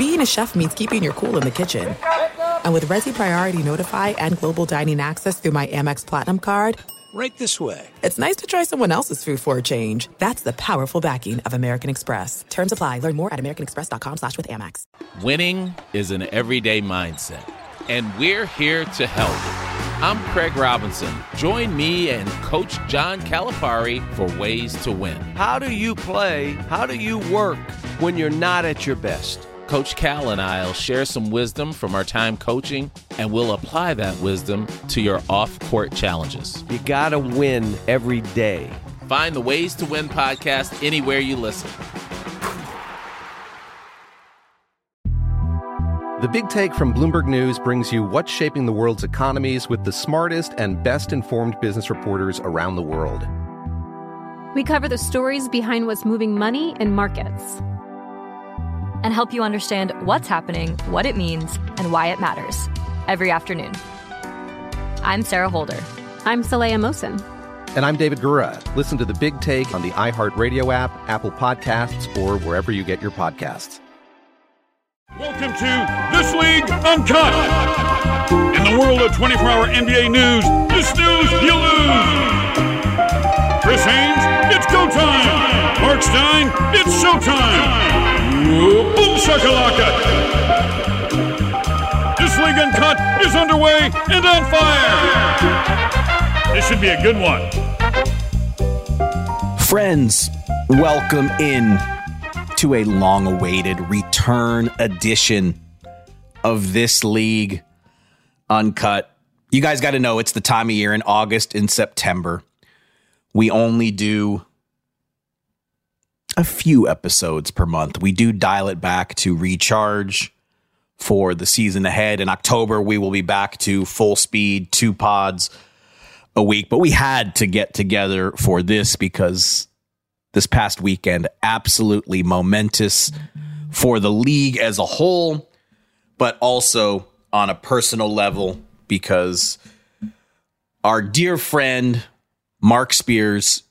being a chef means keeping your cool in the kitchen. And with Resy Priority Notify and Global Dining Access through my Amex Platinum card, Right this way. it's nice to try someone else's food for a change. That's the powerful backing of American Express. Terms apply. Learn more at americanexpress.com slash with Amex. Winning is an everyday mindset, and we're here to help. I'm Craig Robinson. Join me and Coach John Calipari for Ways to Win. How do you play? How do you work when you're not at your best? Coach Cal and I'll share some wisdom from our time coaching, and we'll apply that wisdom to your off court challenges. You got to win every day. Find the Ways to Win podcast anywhere you listen. The Big Take from Bloomberg News brings you what's shaping the world's economies with the smartest and best informed business reporters around the world. We cover the stories behind what's moving money and markets. And help you understand what's happening, what it means, and why it matters every afternoon. I'm Sarah Holder. I'm Saleha Mohsin. And I'm David Gura. Listen to The Big Take on the iHeartRadio app, Apple Podcasts, or wherever you get your podcasts. Welcome to This League Uncut. In the world of 24 hour NBA news, you snooze, you lose. Chris Haynes, it's go time. Marc Stein, it's showtime. Boom shakalaka. This League Uncut is underway and on fire. This should be a good one. Friends, welcome in to a long awaited return edition of this league uncut. You guys got to know it's the time of year in August and September. We only do a few episodes per month. We do dial it back to recharge for the season ahead. In October, we will be back to full speed, two pods a week. But we had to get together for this because this past weekend absolutely momentous for the league as a whole, but also on a personal level because our dear friend Marc Spears,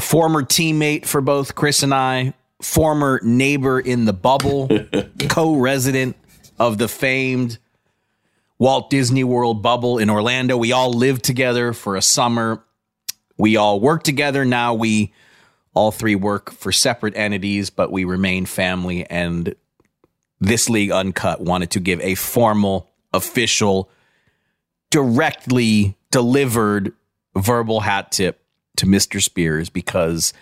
former teammate for both Chris and I, former neighbor in the bubble, co-resident of the famed Walt Disney World bubble in Orlando. We all lived together for a summer. We all work together. Now we all three work for separate entities, but we remain family. And this league uncut wanted to give a formal, official, directly delivered verbal hat tip to Mr. Spears because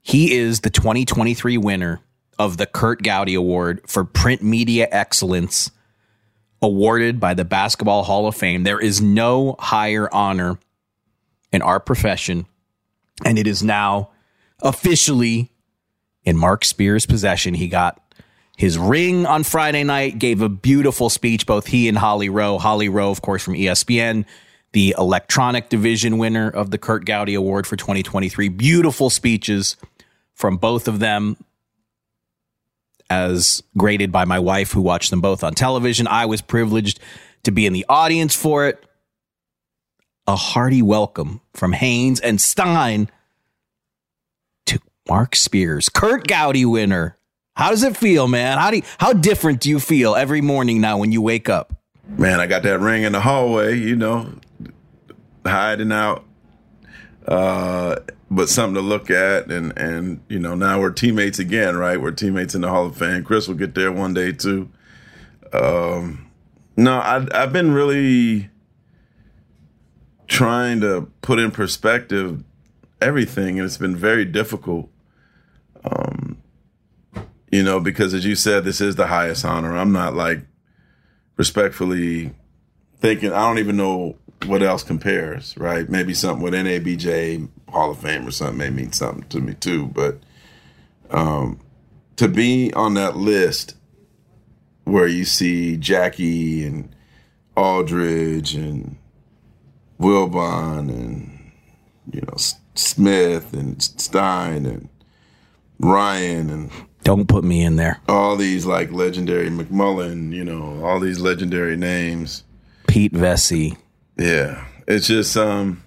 he is the 2023 winner of the Curt Gowdy Award for Print Media Excellence awarded by the Basketball Hall of Fame. There is no higher honor in our profession, and it is now officially in Marc Spears' possession. He got his ring on Friday night, gave a beautiful speech, both he and Holly Rowe. Holly Rowe, of course, from ESPN, the electronic division winner of the Curt Gowdy Award for 2023. Beautiful speeches from both of them as graded by my wife, who watched them both on television. I was privileged to be in the audience for it. A hearty welcome from Haynes and Stein to Marc Spears, Curt Gowdy winner. How does it feel, man? How do you, how different do you feel every morning now when you wake up? Man, I got that ring in the hallway, you know, hiding out. Uh, but something to look at, and and you know now we're teammates again, right? We're teammates in the Hall of Fame. Chris will get there one day too. Um, no, I, I've been really trying to put in perspective everything, and it's been very difficult. Um, you know, because as you said, this is the highest honor. I'm not like respectfully thinking. I don't even know what else compares, right? Maybe something with NABJ Hall of Fame or something may mean something to me too. But um, to be on that list where you see Jackie and Aldridge and Wilbon and you know Smith and Stein and Ryan and Don't put me in there. all these like legendary MacMullan, you know, all these legendary names. Pete Vecsey. Yeah, it's just um,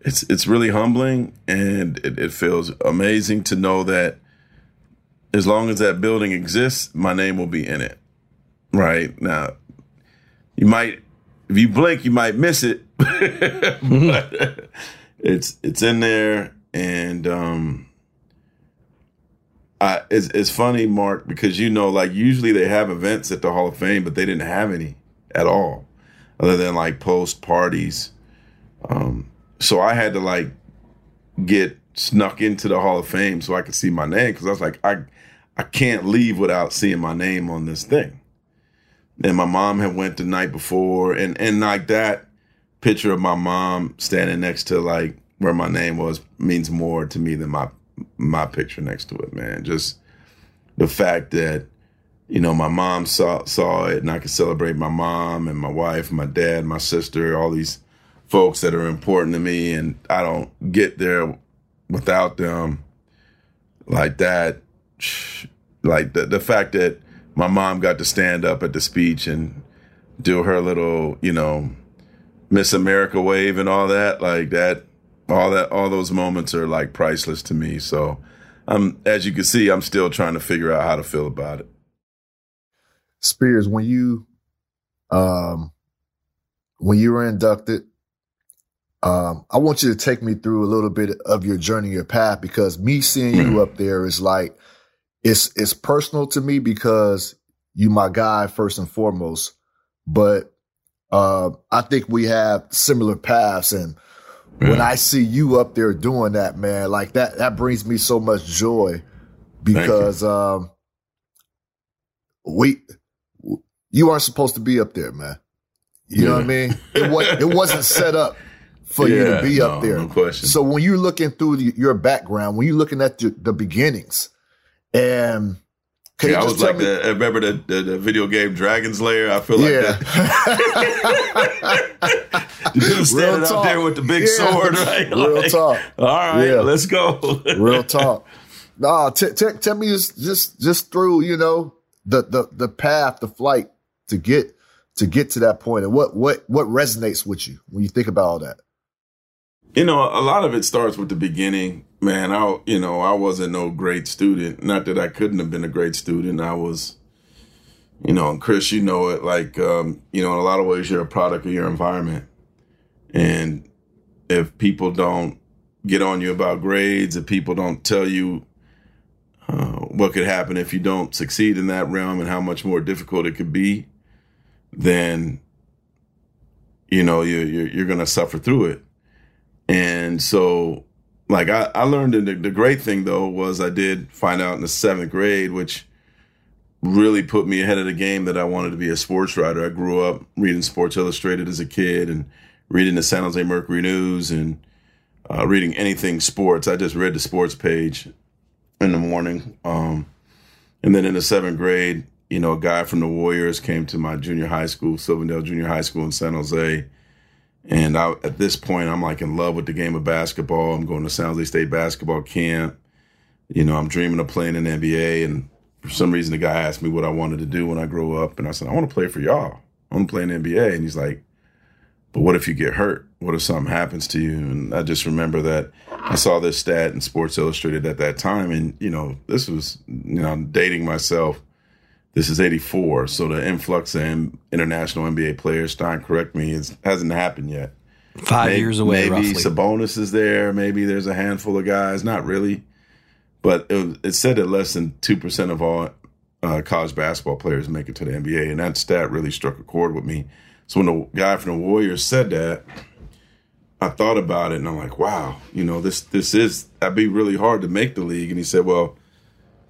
it's it's really humbling, and it, it feels amazing to know that as long as that building exists, my name will be in it. Right? Now, you might if you blink, you might miss it, but it's it's in there, and um, I it's it's funny, Marc, because you know, like usually they have events at the Hall of Fame, but they didn't have any at all, other than like post parties. Um, so I had to like get snuck into the Hall of Fame so I could see my name because I was like, I I can't leave without seeing my name on this thing. And my mom had went the night before, and and like that picture of my mom standing next to like where my name was means more to me than my my picture next to it, man. Just the fact that you know my mom saw saw it, and I could celebrate my mom and my wife, my dad, my sister, all these folks that are important to me, and I don't get there without them like that. Like the the fact that my mom got to stand up at the speech and do her little, you know, Miss America wave and all that, like that, all that, all those moments are like priceless to me. So, I'm, as you can see, I'm still trying to figure out how to feel about it. Spears, when you, um, when you were inducted, um, I want you to take me through a little bit of your journey, your path, because me seeing you up there is like, it's it's personal to me because you my guy first and foremost. But uh, I think we have similar paths, and mm. when I see you up there doing that, man, like that that brings me so much joy because um, we you aren't supposed to be up there, man. You yeah. know what I mean? It was it wasn't set up for yeah, you to be no, up there. No question. So when you're looking through the, your background, when you're looking at the, the beginnings, and can yeah, I was like me? the, I remember the, the, the, video game Dragon's Lair. I feel like yeah. that. dude standing out there with the big yeah. sword, right? Real like, talk. All right, yeah. let's go. Real talk. Nah, t- t- tell me just just just through you know the the the path, the flight to get to get to that point, and what what what resonates with you when you think about all that. You know, a lot of it starts with the beginning man, I you know I wasn't no great student. Not that I couldn't have been a great student. I was, you know, and Chris, you know it. Like um, you know, in a lot of ways, you're a product of your environment, and if people don't get on you about grades, if people don't tell you uh, what could happen if you don't succeed in that realm and how much more difficult it could be, then you know you, you're you're going to suffer through it. And so like I, I learned the, the great thing though was I did find out in the seventh grade, which really put me ahead of the game that I wanted to be a sports writer. I grew up reading Sports Illustrated as a kid and reading the San Jose Mercury News and uh, reading anything sports. I just read the sports page in the morning. Um, and then in the seventh grade, you know, a guy from the Warriors came to my junior high school, Silverdale Junior High School in San Jose, and I, at this point, I'm like in love with the game of basketball. I'm going to San Jose State basketball camp. You know, I'm dreaming of playing in the NBA. And for some reason, the guy asked me what I wanted to do when I grow up. And I said, I want to play for y'all. I want to play in the NBA. And he's like, but what if you get hurt? What if something happens to you? And I just remember that I saw this stat in Sports Illustrated at that time. And, you know, this was, you know, I'm dating myself this is 84, so the influx of international NBA players, Stein, correct me, is, hasn't happened yet. Five maybe, years away, Maybe roughly. Sabonis is there. Maybe there's a handful of guys. Not really. But it, it said that less than 2% of all uh, college basketball players make it to the NBA. And that stat really struck a chord with me. So when the guy from the Warriors said that, I thought about it and I'm like, wow, you know, this this is that'd be really hard to make the league. And he said, well,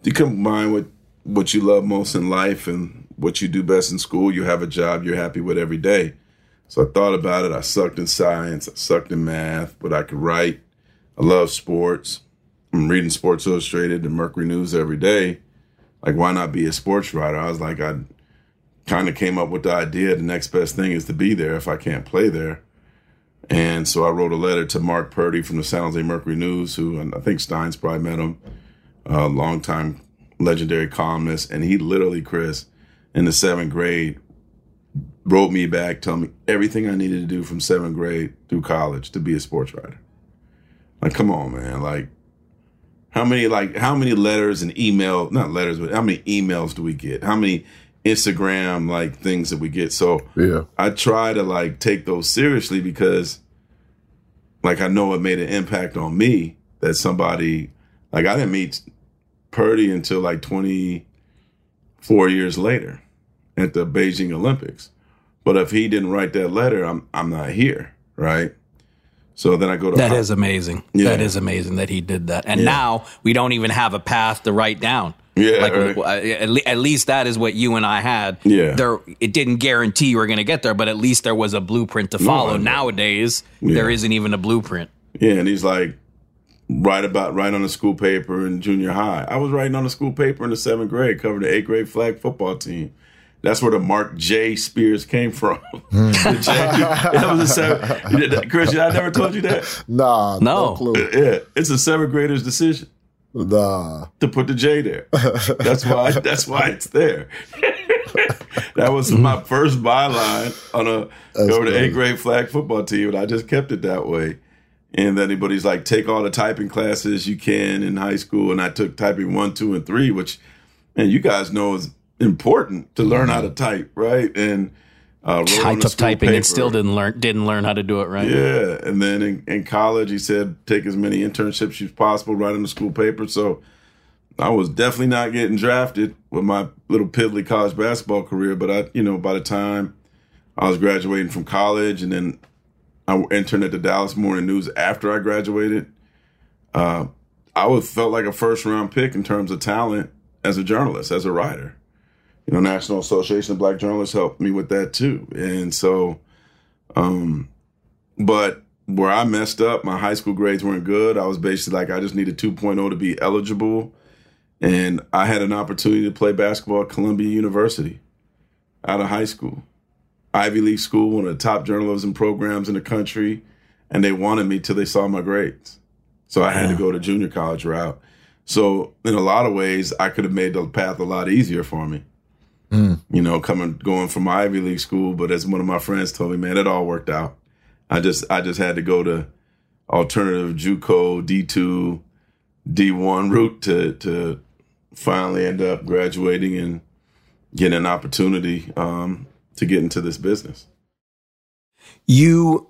you combine with what you love most in life and what you do best in school, you have a job you're happy with every day. So I thought about it. I sucked in science, I sucked in math, but I could write. I love sports. I'm reading Sports Illustrated and Mercury News every day. Like, why not be a sports writer? I was like, I kind of came up with the idea the next best thing is to be there if I can't play there. And so I wrote a letter to Mark Purdy from the San Jose Mercury News, who I think Stein's probably met him, a longtime legendary columnist, and he literally, Chris, in the seventh grade, wrote me back, telling me everything I needed to do from seventh grade through college to be a sports writer. Like, come on, man. Like, How many like how many letters and email not letters, but how many emails do we get? How many Instagram like things that we get? So Yeah. I try to like take those seriously because like I know it made an impact on me that somebody like I didn't meet Purdy until like 24 years later at the Beijing Olympics. But if he didn't write that letter, I'm I'm not here, right? So then I go to That is amazing. Yeah. That is amazing that he did that. And Yeah. now we don't even have a path to write down. Yeah, like right. uh, at, least that is what you and I had. Yeah. there it didn't guarantee you were going to get there, but at least there was a blueprint to follow. Know. Nowadays, Yeah. there isn't even a blueprint. Yeah, and he's like, write about write on the school paper in junior high. I was writing on the school paper in the seventh grade, covering the eighth grade flag football team. That's where the Marc J. Spears came from. The J- hmm. that was a seven. Chris, I never told you that. Nah, no, No. clue. Yeah, it's a seventh grader's decision Nah. to put the J there. That's why. That's why it's there. that was my first byline on a That's over the eighth grade flag football team, and I just kept it that way. And then anybody's like, take all the typing classes you can in high school, and I took typing one, two, and three, which, and you guys know is important to learn how to type, right? And uh, I took typing paper. and still didn't learn didn't learn how to do it right. Yeah, and then in, in college, he said take as many internships as possible, write on the school paper. So I was definitely not getting drafted with my little piddly college basketball career. But I, you know, by the time I was graduating from college, and then I interned at the Dallas Morning News after I graduated, uh, I was felt like a first round pick in terms of talent as a journalist, as a writer. You know, National Association of Black Journalists helped me with that too, and so. Um, but where I messed up, my high school grades weren't good. I was basically like, I just needed 2.0 to be eligible. And I had an opportunity to play basketball at Columbia University out of high school. Ivy League school, one of the top journalism programs in the country. And they wanted me till they saw my grades. So I had to go to junior college route. So in a lot of ways, I could have made the path a lot easier for me you know, coming going from Ivy League school. But as one of my friends told me, man, it all worked out. I just I just had to go to alternative JUCO D two D one route to to finally end up graduating and getting an opportunity um, to get into this business. you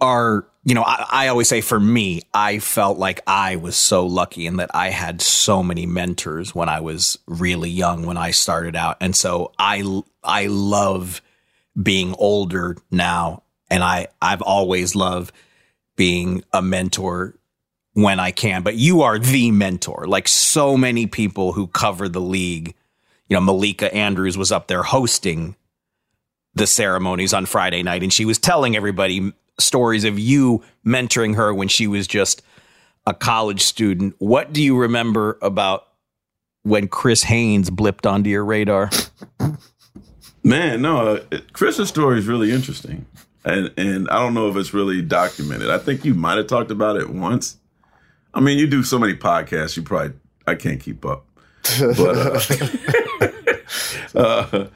are you know I, I always say for me i felt like i was so lucky in that i had so many mentors when i was really young when i started out. And so i i love being older now. And i i've always loved being a mentor when i can. But you are the mentor. Like so many people who cover the league you know malika andrews was up there hosting the ceremonies on Friday night, and she was telling everybody stories of you mentoring her when she was just a college student. What do you remember about when Chris Haynes blipped onto your radar? Man, no, uh, Chris's story is really interesting, and and I don't know if it's really documented. I think you might have talked about it once. I mean, you do so many podcasts, you probably I can't keep up. But uh, uh,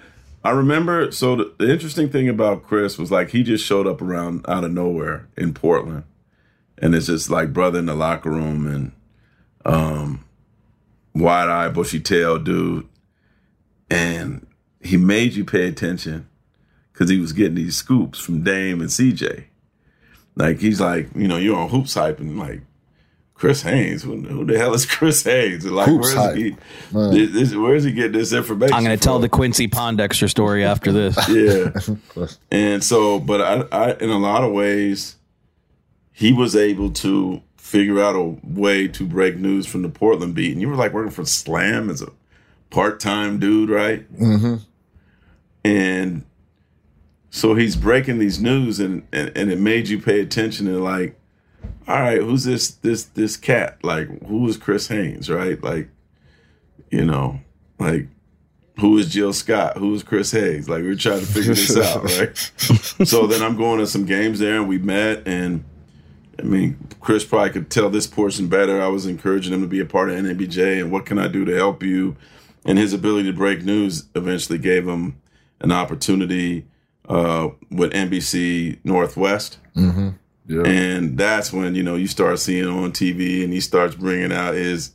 I remember. So the, the interesting thing about Chris was like he just showed up around out of nowhere in Portland, and it's just like brother in the locker room and um, wide eyed, bushy tail dude, and he made you pay attention because he was getting these scoops from Dame and CJ. Like he's like, you know, you're on hoops hype and like Chris Haynes. Who, who the hell is Chris Haynes? Like, Hoops where's he? Man. This, this- where's he getting this information? I'm going to tell the Quincy Pondexter story after this. yeah. and so, but I, I, in a lot of ways, he was able to figure out a way to break news from the Portland beat. And you were like working for Slam as a part-time dude, right? Mm-hmm. and so he's breaking these news and, and and it made you pay attention and like all right who's this this this cat like who is chris haynes right like you know like who is jill scott who is chris Hayes? like we are trying to figure this out right so then i'm going to some games there and we met and I mean, Chris probably could tell this portion better. I was encouraging him to be a part of NABJ and what can I do to help you? And his ability to break news eventually gave him an opportunity uh, with NBC Northwest. Mm-hmm. Yeah. And that's when, you know, you start seeing on TV and he starts bringing out his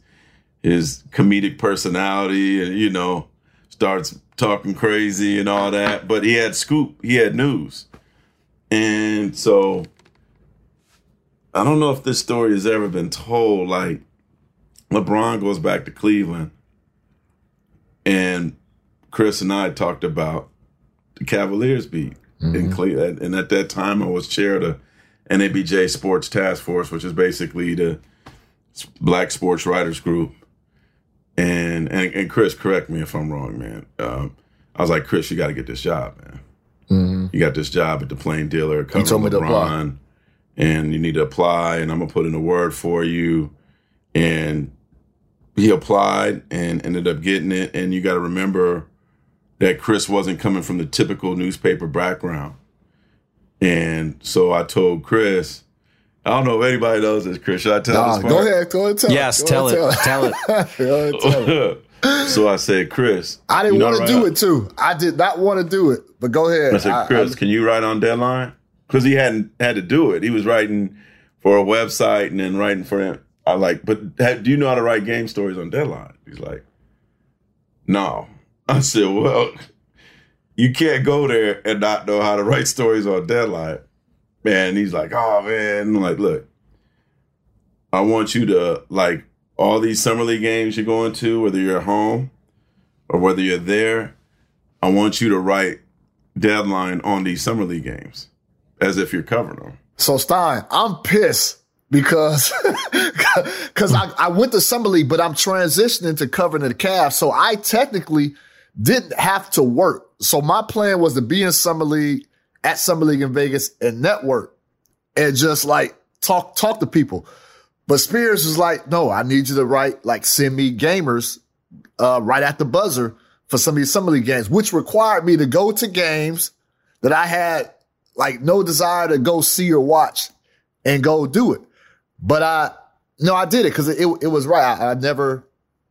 his comedic personality and you know starts talking crazy and all that. But he had scoop, he had news, and so I don't know if this story has ever been told. Like LeBron goes back to Cleveland, and Chris and I talked about the Cavaliers beat mm-hmm. in Cleveland, and at that time I was chair of the NABJ Sports Task Force, which is basically the Black Sports Writers Group. And and, and Chris, correct me if I'm wrong, man. Um, I was like, Chris, you got to get this job, man. Mm-hmm. You got this job at the Plain Dealer. You told me to apply. And you need to apply, and I'm gonna put in a word for you. And he applied and ended up getting it. And you got to remember that Chris wasn't coming from the typical newspaper background. And so I told Chris, I don't know if anybody knows this, Chris. Should I tell nah, this Go ahead, go ahead, tell yes, it. tell, it, tell it. Tell it. tell it. so I said, Chris. I didn't want to do it too. I did not want to do it, but go ahead. I said, Chris, I, I, can you write on deadline? Because he hadn't had to do it. He was writing for a website and then writing for him. I like, but do you know how to write game stories on deadline? He's like, no. I said, well, you can't go there and not know how to write stories on deadline. Man, he's like, oh man. I'm like, look, I want you to like all these summer league games you're going to, whether you're at home or whether you're there, I want you to write deadline on these summer league games as if you're covering them. So Stein, I'm pissed because because I, I went to summer league, but I'm transitioning to covering the Cavs. So I technically didn't have to work. So my plan was to be in summer league at summer league in Vegas and network and just like talk, talk to people. But Spears was like, no, I need you to write, like send me gamers, uh, right at the buzzer for some of these summer league games, which required me to go to games that I had like no desire to go see or watch and go do it. But I, no, I did it because it, it, it was right. I, I never,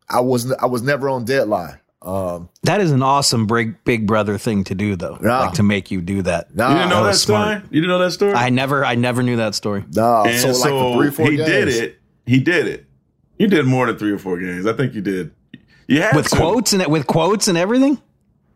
I wasn't, I was never on deadline. Um, that is an awesome big big brother thing to do, though. Like to make you do that. Nah, you didn't know that, that story. You didn't know that story. I never, I never knew that story. No, and so, so like three, four he games. did it. He did it. You did more than three or four games. I think you did. You had with to. quotes and with quotes and everything.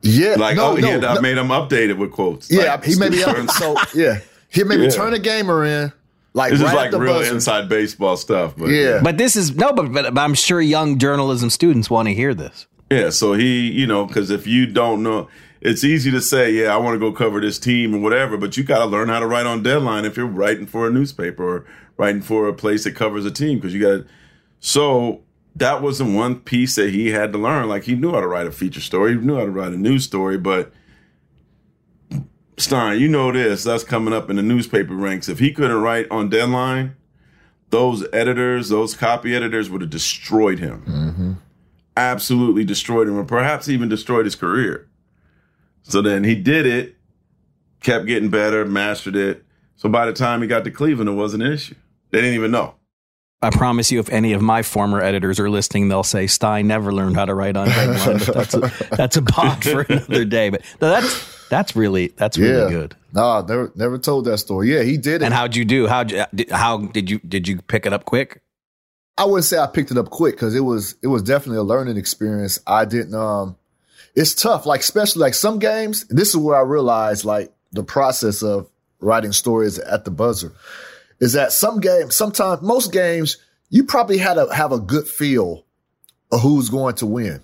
Yeah, like no, oh, no, yeah, no. I made him updated with quotes. Yeah, like, he made me up. So yeah, he made me Yeah. turn a gamer in. Like This right is like the real buzzer. inside baseball stuff. But Yeah. But this is no, but, but, but I'm sure young journalism students want to hear this. Yeah, so he, you know, because if you don't know, it's easy to say, yeah, I want to go cover this team or whatever, but you got to learn how to write on deadline if you're writing for a newspaper or writing for a place that covers a team because you got to. So that was the one piece that he had to learn. Like he knew how to write a feature story, he knew how to write a news story, but Stein, you know this, that's coming up in the newspaper ranks. If he couldn't write on deadline, those editors, those copy editors would have destroyed him mm-hmm. Absolutely destroyed him, or perhaps even destroyed his career. So then he did it, kept getting better, mastered it. So by the time he got to Cleveland, it wasn't an issue. They didn't even know. I promise you, if any of my former editors are listening, they'll say Stein never learned how to write on deadline. but that's a, that's a pod for another day. But no, that's that's really that's really yeah. good. No, never never told that story. Yeah, he did it. And how'd you do? How how did you did you pick it up quick? I wouldn't say I picked it up quick because it was it was definitely a learning experience. I didn't um it's tough, like especially like some games, this is where I realized like the process of writing stories at the buzzer is that some games, sometimes most games, you probably had to have a good feel of who's going to win.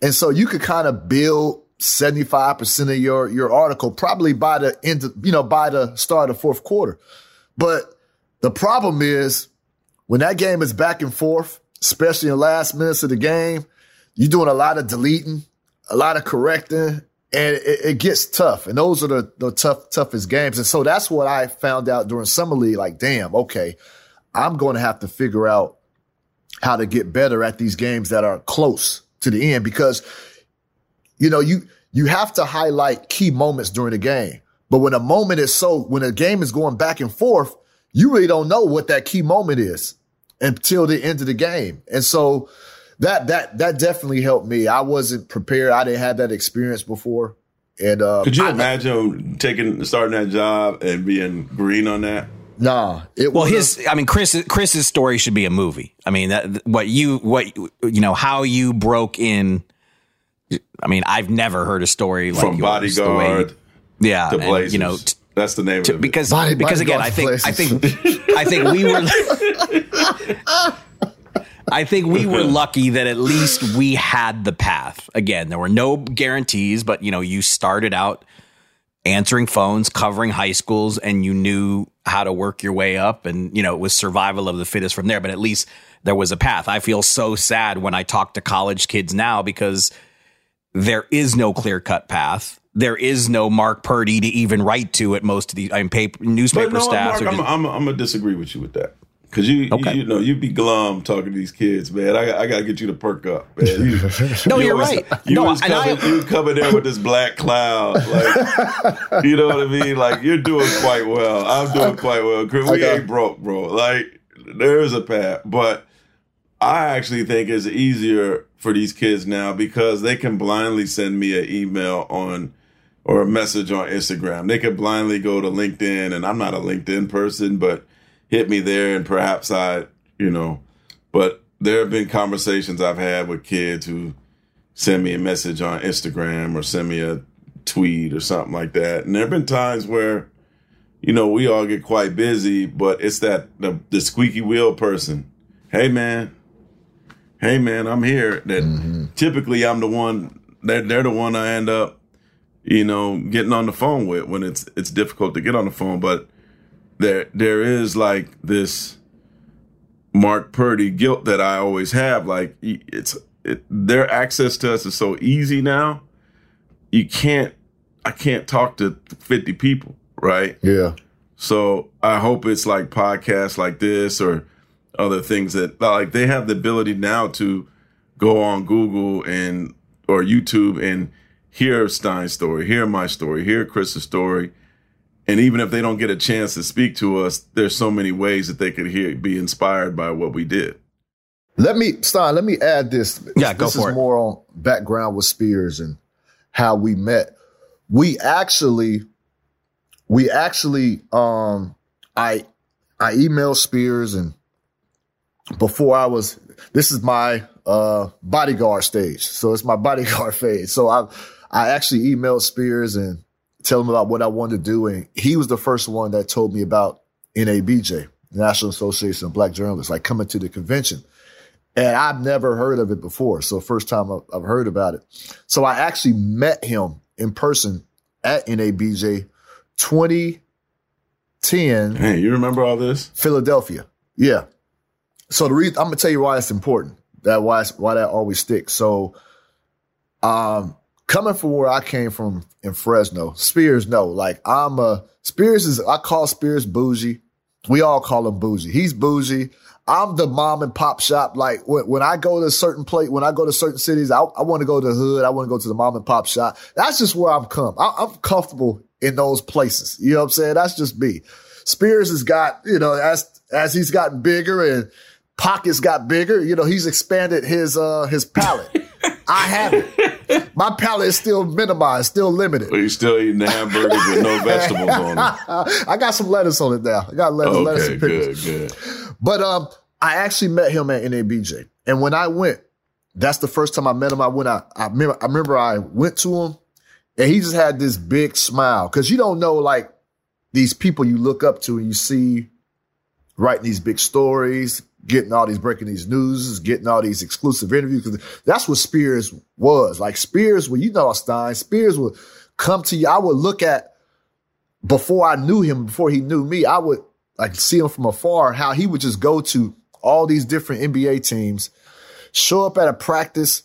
And so you could kind of build 75% of your your article probably by the end of, you know, by the start of the fourth quarter. But the problem is when that game is back and forth, especially in the last minutes of the game, you're doing a lot of deleting, a lot of correcting, and it, it gets tough. And those are the, the tough, toughest games. And so that's what I found out during summer league. Like, damn, okay, I'm going to have to figure out how to get better at these games that are close to the end because, you know, you, you have to highlight key moments during the game. But when a moment is so, when a game is going back and forth, you really don't know what that key moment is until the end of the game. And so that that that definitely helped me. I wasn't prepared. I didn't have that experience before. And uh, Could you I- imagine taking starting that job and being green on that? Nah, it well, his. I mean, Chris. Chris's story should be a movie. I mean, that what you what you know how you broke in. I mean, I've never heard a story like From yours, the way- yeah, to and, you know, t- that's the name to- of it. because Body- because again, I think bodyguard I think I think we were. I think we were lucky that at least we had the path. Again, there were no guarantees, but you know, you started out answering phones, covering high schools, and you knew how to work your way up. And, you know, it was survival of the fittest from there, but at least there was a path. I feel so sad when I talk to college kids now because there is no clear cut path. There is no Mark Purdy to even write to at most of the I mean, paper, newspaper But no, staffs. Marc, are I'm, I'm, I'm gonna disagree with you with that. Cause you, Okay. you, you know, you be glum talking to these kids, man. I, I gotta get you to perk up, man. You, No, you you're was- right. You No, was and I- coming, you coming there with this black cloud, like you know what I mean. Like you're doing quite well. I'm doing quite well. Chris, We Okay. ain't broke, bro. Like there is a path, but I actually think it's easier for these kids now because they can blindly send me an email on or a message on Instagram. They could blindly go to LinkedIn, and I'm not a LinkedIn person, but hit me there, and perhaps I, you know, but there have been conversations I've had with kids who send me a message on Instagram or send me a tweet or something like that. And there have been times where, you know, we all get quite busy, but it's that the, the squeaky wheel person. Hey man, hey man, I'm here. That mm-hmm. typically I'm the one. They're they're the one I end up, you know, getting on the phone with when it's it's difficult to get on the phone. But there there is like this Mark Purdy guilt that I always have. Like it's it, their access to us is so easy now. You can't. I can't talk to 50 people, right? yeah. So I hope it's like podcasts like this or other things that like they have the ability now to go on Google and or YouTube and hear Stein's story, hear my story, hear Chris's story. And even if they don't get a chance to speak to us, there's so many ways that they could hear be inspired by what we did. Let me, Stein, let me add this. Yeah, go this for is it. more on background with Spears and how we met. We actually, we actually, um, I, I emailed Spears and before I was, this is my, uh, bodyguard stage. So it's my bodyguard phase. So I, I actually emailed Spears and tell him about what I wanted to do. And he was the first one that told me about NABJ, National Association of Black Journalists, like coming to the convention. And I've never heard of it before. So first time I've, I've heard about it. So I actually met him in person at NABJ 2010, Hey, you remember all this? Philadelphia. Yeah. So the reason I'm gonna tell you why it's important. That why why that always sticks. So um coming from where I came from in Fresno, Spears no. Like I'm a Spears is I call Spears bougie. We all call him bougie. He's bougie. I'm the mom and pop shop. Like when, when I go to a certain place, when I go to certain cities, I, I want to go to the hood. I want to go to the mom and pop shop. That's just where I'm come. I, I'm comfortable in those places. You know what I'm saying? That's just me. Spears has got, you know, as, as he's gotten bigger and pockets got bigger, you know, he's expanded his, uh, his palate. I haven't. My palate is still minimized, still limited. Or you still eating the hamburgers with no vegetables on them? I got some lettuce on it now. I got lettuce, lettuce and pickles. good, good. But um, I actually met him at NABJ, and when I went, that's the first time I met him. I went. I, I remember. I remember I went to him, and he just had this big smile because you don't know like these people you look up to and you see writing these big stories, getting all these breaking these news, getting all these exclusive interviews. Because that's what Spears was. Like Spears, well, you know Stein. Spears would come to you. I would look at before I knew him, before he knew me. I would like see him from afar. How he would just go to all these different NBA teams, show up at a practice,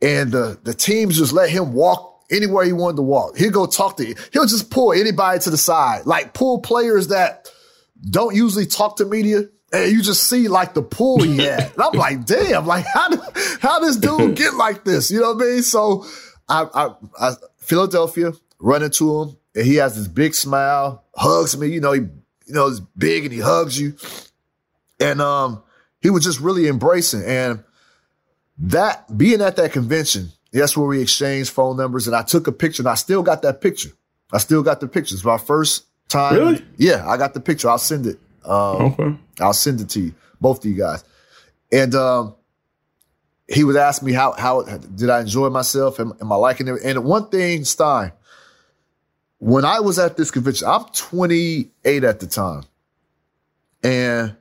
and the the teams just let him walk anywhere he wanted to walk. He'll go talk to. you. He'll just pull anybody to the side, like pull players that don't usually talk to media. And you just see like the pull he had. And I'm like, damn, like how did, how this dude get like this? You know what I mean? So I, I, I Philadelphia run into him and he has this big smile, hugs me. You know, he, you know, he's big and he hugs you. And, um, he was just really embracing. And that being at that convention, that's where we exchanged phone numbers and I took a picture and I still got that picture. I still got the picture. It's my first time. Really? Yeah, I got the picture. I'll send it. Um, Okay. I'll send it to you, both of you guys. And um, he would ask me how how did I enjoy myself? Am, am I liking it? And one thing, Stein, when I was at this convention, I'm 28 at the time, and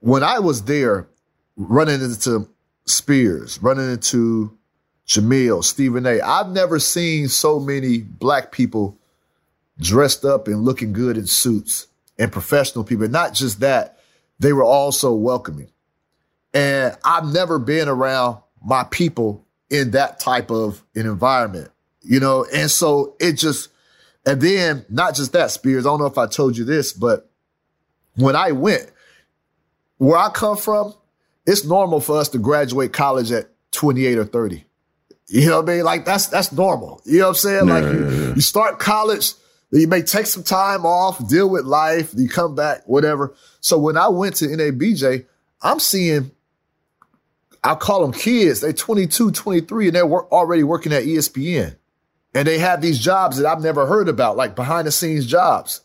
when I was there, running into Spears, running into Jamil, Stephen A. I've never seen so many black people dressed up and looking good in suits and professional people. Not just that, they were also welcoming. And I've never been around my people in that type of an environment, you know? And so it just, and then not just that, Spears, I don't know if I told you this, but when I went, where I come from, it's normal for us to graduate college at 28 or 30. You know what I mean? Like that's that's normal. You know what I'm saying? Like you, you start college, you may take some time off, deal with life, you come back, whatever. So when I went to NABJ, I'm seeing I call them kids. They're 22, 23, and they're already working at ESPN. And they have these jobs that I've never heard about, like behind the scenes jobs.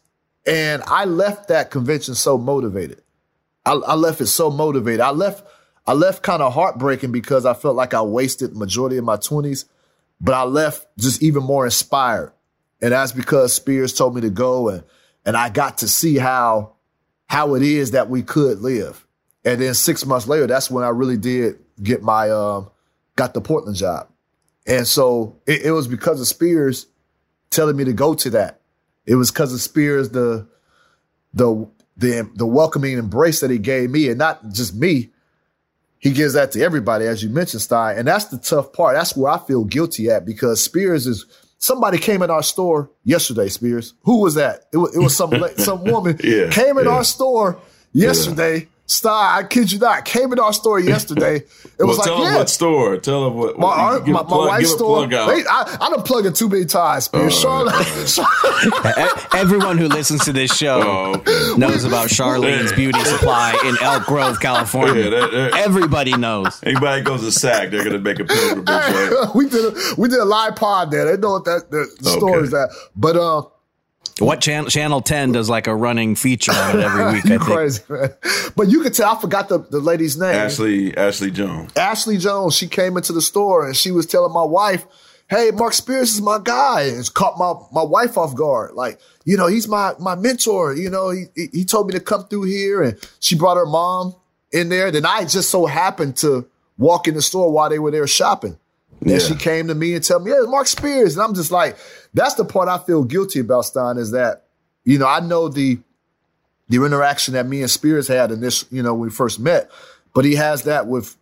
And I left that convention so motivated. I, I left it so motivated. I left, I left kind of heartbreaking because I felt like I wasted majority of my 20s, but I left just even more inspired. And that's because Spears told me to go and and I got to see how how it is that we could live. And then six months later, that's when I really did get my um got the Portland job. And so it, it was because of Spears telling me to go to that. It was because of Spears the the the the welcoming embrace that he gave me, and not just me. He gives that to everybody, as you mentioned, Stein. And that's the tough part. That's where I feel guilty at because Spears is somebody came in our store yesterday, Spears. Who was that? It was, it was some some woman Yeah, came in yeah. our store yesterday. Stein, I kid you not, came in our store yesterday. It was well, like, tell yeah, them what store. Tell them what. my, our, give a my, my plug- wife's store. plug out. They, I, I done plugged it too many times, Spears. Charlotte, E- Everyone who listens to this show Oh, okay. knows about Charlene's Beauty Supply in Elk Grove, California. Yeah, that- that- Everybody knows. Anybody goes to SAC, they're gonna make a pilgrimage. Right? we did a, we did a live pod there. They know what that the, the Okay. store is at. But uh, What channel? Channel Ten does like a running feature on it every week. I you think. crazy, man. But you could tell I forgot the, the lady's name. Ashley Ashley Jones. Ashley Jones, she came into the store and she was telling my wife, Hey, Mark Spears is my guy. And it's caught my, my wife off guard. Like, you know, he's my, my mentor. You know, he, he- he told me to come through here and she brought her mom in there. Then I just so happened to walk in the store while they were there shopping. And Yeah. she came to me and tell me, yeah, it's Marc Spears. And I'm just like, that's the part I feel guilty about, Stein, is that, you know, I know the, the interaction that me and Spears had in this, you know, when we first met, but he has that with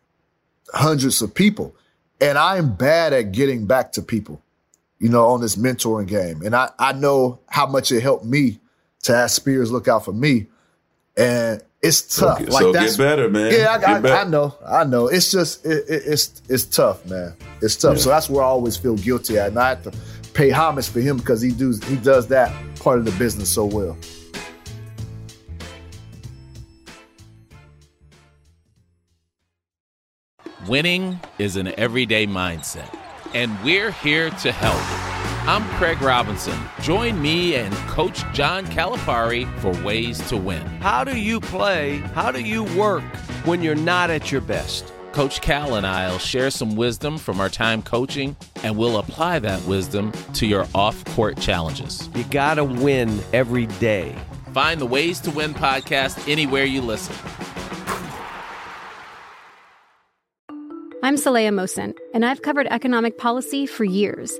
hundreds of people. And I am bad at getting back to people, you know, on this mentoring game. And I, I know how much it helped me to have Spears look out for me. And it's tough. Okay, like so that's, get better, man. Yeah, I, I. I know. I know. It's just, it, it, it's, it's tough, man. It's tough. So that's where I always feel guilty at. And I have to pay homage for him because he does, he does that part of the business so well. Winning is an everyday mindset, and we're here to help. I'm Craig Robinson. Join me and Coach John Calipari for Ways to Win. How do you play? How do you work when you're not at your best? Coach Cal and I will share some wisdom from our time coaching, and we'll apply that wisdom to your off court challenges. You got to win every day. Find the Ways to Win podcast anywhere you listen. I'm Saleha Mohsin, and I've covered economic policy for years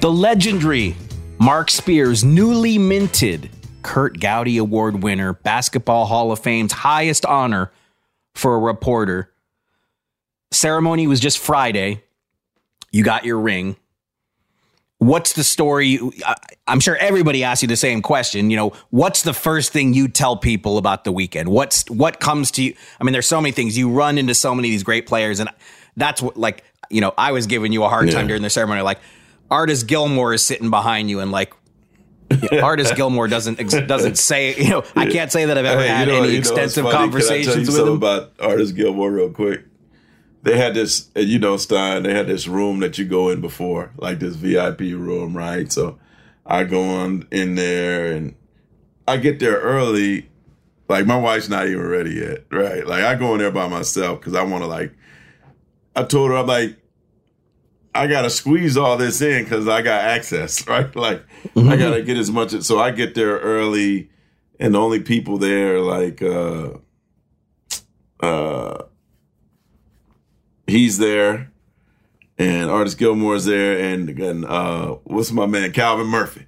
The legendary Marc Spears, newly minted Curt Gowdy Award winner, Basketball Hall of Fame's highest honor for a reporter. Ceremony was just Friday. You got your ring. What's the story? I'm sure everybody asks you the same question. You know, what's the first thing you tell people about the weekend? What's what comes to you? I mean, there's so many things. You run into so many of these great players, and that's what like you know. I was giving you a hard time during the ceremony, like. Artis Gilmore is sitting behind you, and like Artis Gilmore doesn't ex- doesn't say. You know, I can't say that I've ever Hey, had you know- any know extensive funny? Can I tell you conversations with him. about Artis Gilmore real quick. They had this, you know, Stein. They had this room that you go in before, like this VIP room, right? So I go on in there, and I get there early. Like my wife's not even ready yet, right? Like I go in there by myself because I want to like. I told her I'm like, I gotta squeeze all this in because I got access, right? Like I gotta get as much. So I get there early, and the only people there like uh uh he's there, and Artis Gilmore's there, and and uh what's my man Calvin Murphy.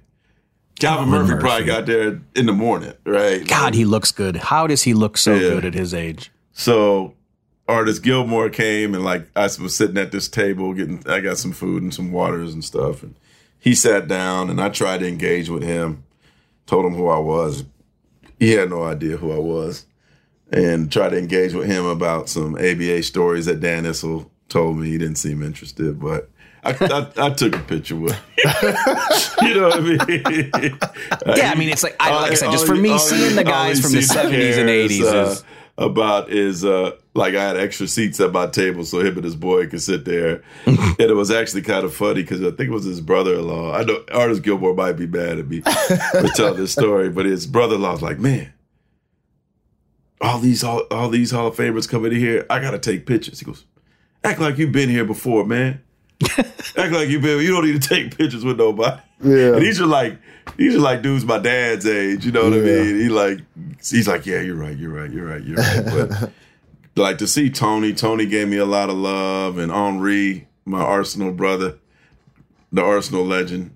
Calvin, Calvin Murphy, Murphy. probably got there in the morning, right? God, he looks good. How does he look so Yeah. good at his age? So Artis Gilmore came and like I was sitting at this table getting I got some food and some waters and stuff and he sat down and I tried to engage with him, told him who I was. He had no idea who I was. And tried to engage with him about some ABA stories that Dan Issel told me. He didn't seem interested, but I, I, I took a picture with him. you know what I mean? Yeah, I mean, it's like- I- like I said, just for me, seeing the guys from the 70s and care 80s uh, is- about is uh like I had extra seats at my table so him and his boy could sit there. and it was actually kind of funny because I think it was his brother in law. I know Artis Gilmore might be mad at me for telling this story, but his brother in law was like, Man, all these all, all these Hall of Famers coming in here, I gotta take pictures. He goes, Act like you've been here before, man. Act like you've been you don't need to take pictures with nobody. Yeah. And these are like these are like dudes my dad's age, you know what I mean? He like he's like, Yeah, you're right, you're right, you're right, you're right. But like to see Tony, Tony gave me a lot of love, and Henri, my Arsenal brother, the Arsenal legend,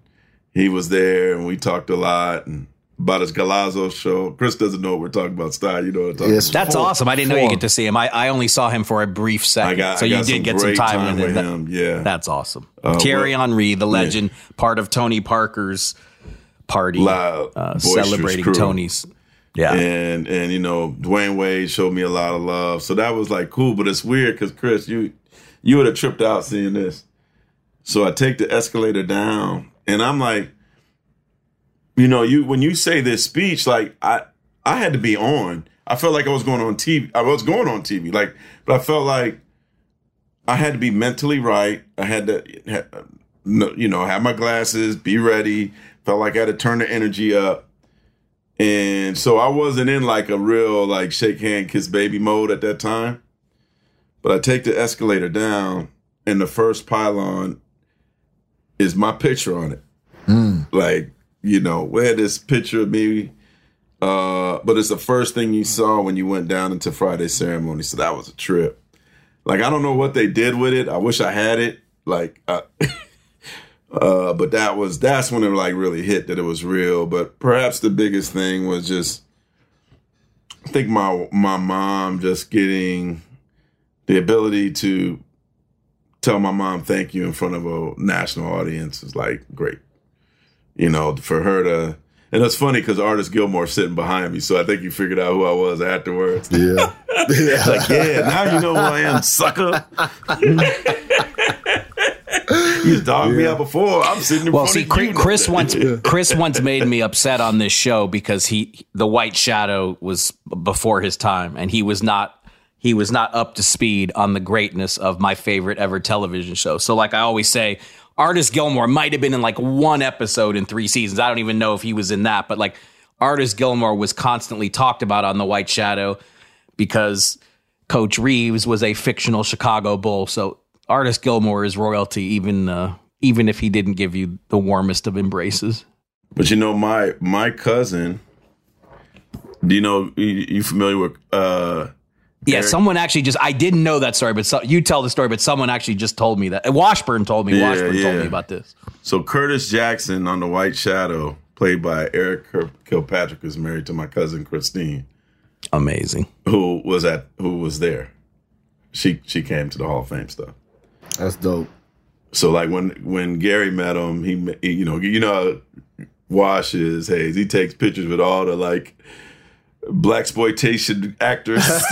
he was there, and we talked a lot and about his Golazo show. Chris doesn't know what we're talking about. Stein, you know what I'm talking about. That's awesome. I didn't know you get to see him. I, I only saw him for a brief second. I got- so I you did some get some time, time with with him. him, yeah. That's awesome. Uh, Thierry well- Henry, the Yeah. legend, part of Tony Parker's party, Loud, uh, celebrating crew. Tony's. Yeah. and and you know Dwyane Wade showed me a lot of love, so that was like cool. But it's weird because Chris, you you would have tripped out seeing this. So I take the escalator down, and I'm like, you know, you when you say this speech, like I I had to be on. I felt like I was going on TV. I was going on TV, like, but I felt like I had to be mentally right. I had to, you know, have my glasses, be ready. Felt like I had to turn the energy up. And so I wasn't in like a real like shake hand, kiss baby mode at that time. But I take the escalator down, and the first pylon is my picture on it. Hmm. Like, you know, we had this picture of me, uh, but it's the first thing you saw when you went down into Friday ceremony. So that was a trip. like I don't know what they did with it. I wish I had it. Like, uh, but that was that's when it like really hit that it was real. But perhaps the biggest thing was just I think my my mom just getting the ability to tell my mom thank you in front of a national audience is like great. You know, for her to and it's funny because Artis Gilmore sitting behind me, so I think you figured out who I was afterwards. Yeah, yeah. like yeah, now you know who I am, sucker. you dogged me out before. I'm sitting in well, front see, of Chris, you. Chris once Chris once made me upset on this show because he the White Shadow was before his time, and he was not he was not up to speed on the greatness of my favorite ever television show. So, like I always say, Artis Gilmore might have been in like one episode in three seasons. I don't even know if he was in that, but like Artis Gilmore was constantly talked about on the White Shadow because Coach Reeves was a fictional Chicago Bull. So Artis Gilmore is royalty, even uh, even if he didn't give you the warmest of embraces. But you know, my my cousin. Do you know? You, you familiar with? uh Yeah, Eric? someone actually just I didn't know that story, but so, you tell the story. But someone actually just told me that. Washburn told me. Yeah, Washburn told me about this. So Curtis Jackson on the White Shadow, played by Eric Kilpatrick, is married to my cousin Christine, Amazing. who was at who was there. She she came to the Hall of Fame stuff. That's dope. So like when when Gary met him, he, he you know you know how Wash is Hayes. He takes pictures with all the like black exploitation actors.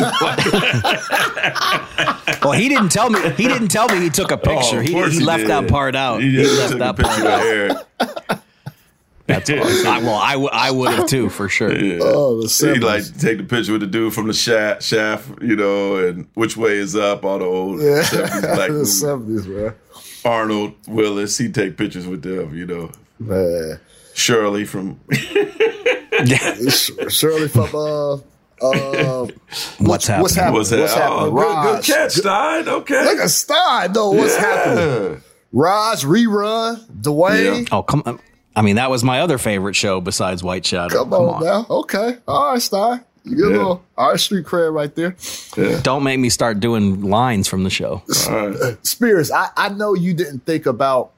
Well, he didn't tell me. He didn't tell me he took a oh, picture. Oh, he he, he left did. that part out. He He, left took a that picture part out. That's awesome. I, well, I, w- I would have too for sure. Yeah. Oh, the he like take the picture with the dude from the shaft, shaft, you know, and which way is up, all the old Yeah, 70s black the seventies, man. Arnold Willis, he take pictures with them, you know. Man, Shirley from Sh- Shirley from uh, uh, What's happening? what's happening? What's that? happening? Oh, good, good catch, Stein. Okay. Look at Stein, though. What's happening? Raj, rerun, Dwayne. Oh come on. I mean, that was my other favorite show besides White Shadow. Come, on, now. Okay. All right, Stein. You get a little all right street cred right there. Don't make me start doing lines from the show. All right. Spears, I, I know you didn't think about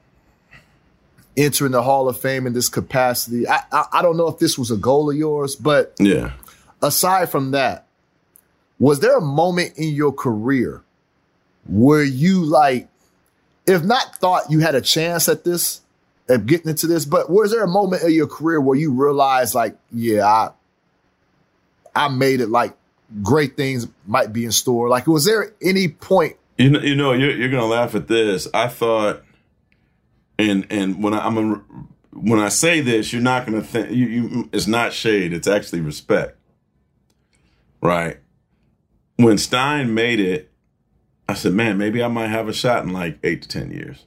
entering the Hall of Fame in this capacity. I, I I don't know if this was a goal of yours, but Yeah. aside from that, was there a moment in your career where you like, if not thought you had a chance at this, at getting into this, but was there a moment in your career where you realized like, yeah, I I made it like great things might be in store? Like, was there any point? You know, you know, you're, you're gonna laugh at this. I thought, and and when I, I'm a, when I say this, you're not gonna think you, you. It's not shade. It's actually respect, right? When Stein made it, I said, "Man, maybe I might have a shot in like eight to ten years."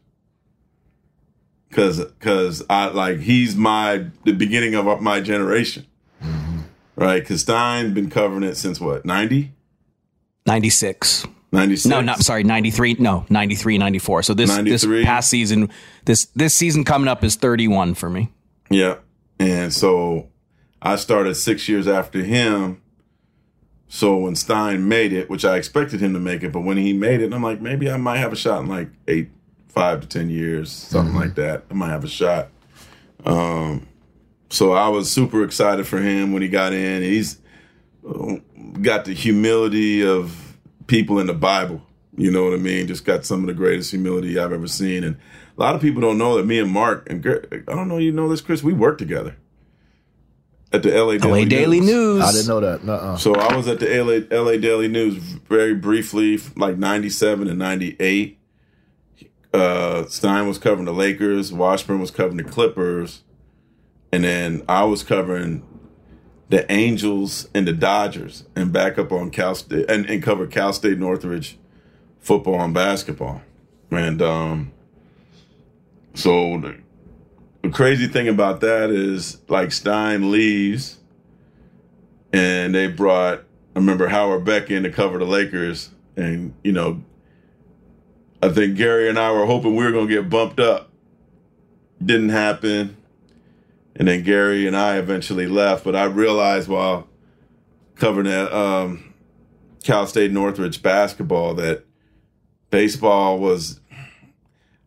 Cause, cause I like he's my the beginning of my generation, mm-hmm. right? Cause Stein been covering it since what 90? 96. 96? No, not sorry, 93. No, 93, 94. So this 93. this past season, this this season coming up is 31 for me. Yeah. And so I started six years after him. So when Stein made it, which I expected him to make it, but when he made it, I'm like, maybe I might have a shot in like eight, five to 10 years, something like that. I might have a shot. Um, so I was super excited for him when he got in. He's got the humility of people in the Bible. You know what I mean? Just got some of the greatest humility I've ever seen. And a lot of people don't know that me and Marc and I don't know you know this, Chris. We worked together at the LA Daily, LA Daily News. I didn't know that. Nuh-uh. So I was at the LA, LA Daily News very briefly, like '97 and '98. Uh, Stein was covering the Lakers. Washburn was covering the Clippers, and then I was covering the Angels and the Dodgers, and back up on Cal State and, and cover Cal State Northridge football and basketball. And um, so the, the crazy thing about that is like Stein leaves and they brought I remember Howard Beck in to cover the Lakers and you know I think Gary and I were hoping we were going to get bumped up. Didn't happen. And then Gary and I eventually left, but I realized while covering that um, Cal State Northridge basketball that baseball was.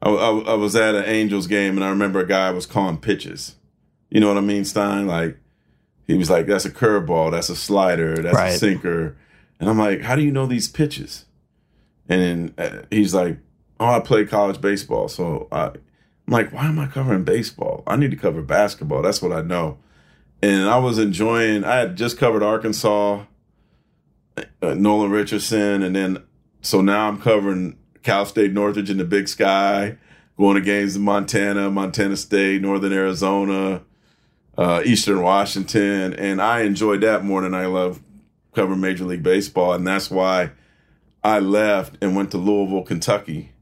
I, I, I was at an Angels game and I remember a guy was calling pitches. You know what I mean, Stein? Like he was like, "That's a curveball. That's a slider. That's Right. a sinker." And I'm like, "How do you know these pitches?" And then uh, he's like, "Oh, I play college baseball, so I." I'm like, why am I covering baseball? I need to cover basketball. That's what I know. And I was enjoying. I had just covered Arkansas, uh, Nolan Richardson, and then so now I'm covering Cal State Northridge in the Big Sky, going to games in Montana, Montana State, Northern Arizona, uh, Eastern Washington, and I enjoyed that more than I love covering Major League Baseball, and that's why I left and went to Louisville, Kentucky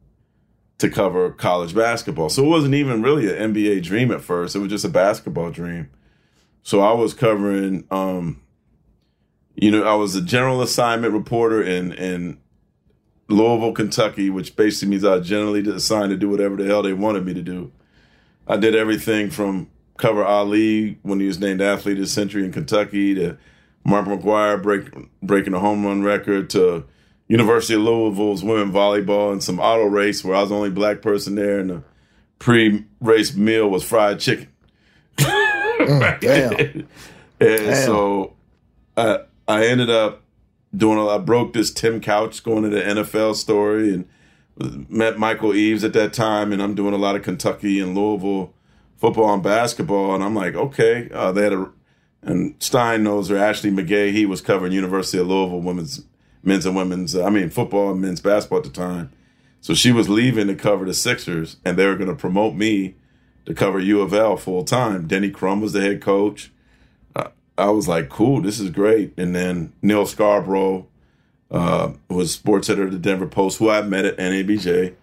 to cover college basketball. So it wasn't even really an NBA dream at first. It was just a basketball dream. So I was covering um you know, I was a general assignment reporter in in Louisville, Kentucky, which basically means I generally assigned to do whatever the hell they wanted me to do. I did everything from cover Ali when he was named athlete of the century in Kentucky to Mark McGwire break, breaking a home run record to University of Louisville's women volleyball and some auto race where I was the only black person there and the pre-race meal was fried chicken. damn. and Damn. so I I ended up doing a I broke this Tim Couch going to the NFL story and met Michael Eves at that time and I'm doing a lot of Kentucky and Louisville football and basketball and I'm like okay uh, they had a and Stein knows her Ashley McGeachy he was covering University of Louisville women's men's and women's I mean football and men's basketball at the time so she was leaving to cover the Sixers and they were going to promote me to cover U of L full time. Denny Crum was the head coach. Uh, I was like, cool, this is great. And then Neil Scarbrough uh, was sports editor of the Denver Post, who I met at NABJ,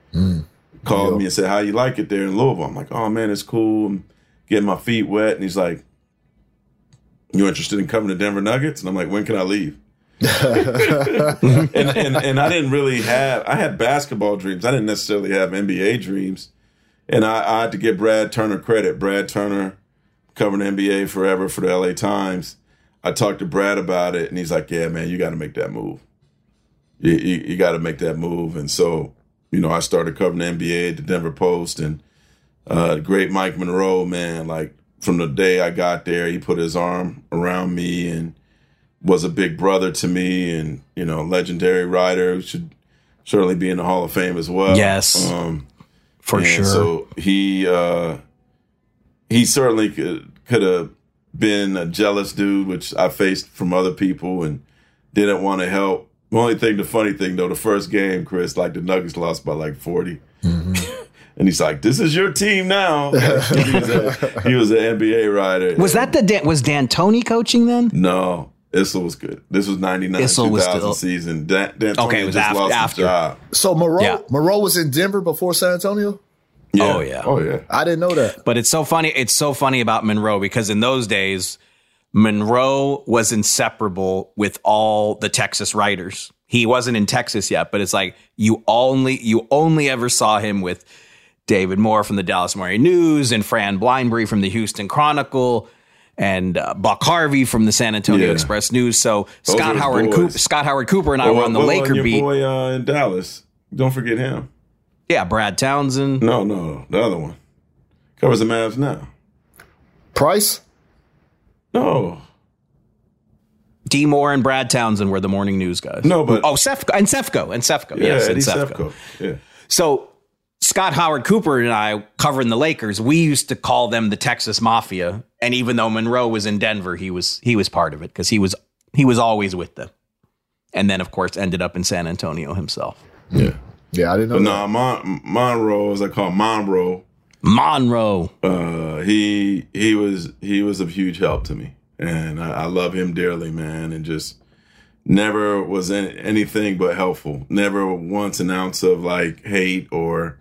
called me and said, how you like it there in Louisville? I'm like, oh man, it's cool. I'm getting my feet wet. And he's like, you interested in coming to Denver Nuggets? And I'm like, when can I leave? and, and and I didn't really have I had basketball dreams. I didn't necessarily have NBA dreams. And I, I had to give Brad Turner credit. Brad Turner covering NBA forever for the LA Times. I talked to Brad about it and he's like, Yeah, man, you gotta make that move. You, you, you gotta make that move. And so, you know, I started covering the NBA at the Denver Post and uh great Mike Monroe, man, like from the day I got there, he put his arm around me and was a big brother to me and, you know, legendary writer who should certainly be in the Hall of Fame as well. Yes. Um, For sure. So he uh, he certainly could could have been a jealous dude, which I faced from other people and didn't want to help. The only thing, the funny thing though, the first game, Chris, like the Nuggets lost by like 40 and he's like, "This is your team now." he, was a, he was an NBA writer. Was that the Dan, was D'Antoni coaching then? No, Issel was good. This was ninety nine, Issel two was still- season. Dan, Dan Okay, it was just after- lost after. job. So Moreau, Yeah. Moreau was in Denver before San Antonio. Yeah. Oh yeah. Oh yeah. I didn't know that. But it's so funny. It's so funny about Monroe because in those days, Monroe was inseparable with all the Texas writers. He wasn't in Texas yet, but it's like you only you only ever saw him with David Moore from the Dallas Morning News and Fran Blinebury from the Houston Chronicle and uh, Buck Harvey from the San Antonio Yeah. Express News. So Those Scott Howard boys. Cooper, Scott Howard Cooper and I Well, were on the what- what Laker your beat. boy uh, in Dallas. Don't forget him. Yeah, Brad Townsend. No, no, the other one covers the Mavs now. Price. No, D Moore and Brad Townsend were the morning news guys. No, but- oh, Sefko and Sefko and Sefko. yeah, yes, and Sefko. Sefko. Yeah, So Scott Howard Cooper and I covering the Lakers, we used to call them the Texas Mafia. And even though Monroe was in Denver, he was he was part of it because he was he was always with them. And then of course ended up in San Antonio himself. yeah. Yeah, I didn't know. But that. no, Mon- Monroe, as I call him, Monroe. Monroe. Uh, he he was he was of huge help to me, and I, I love him dearly, man. And just never was any, anything but helpful. Never once an ounce of like hate or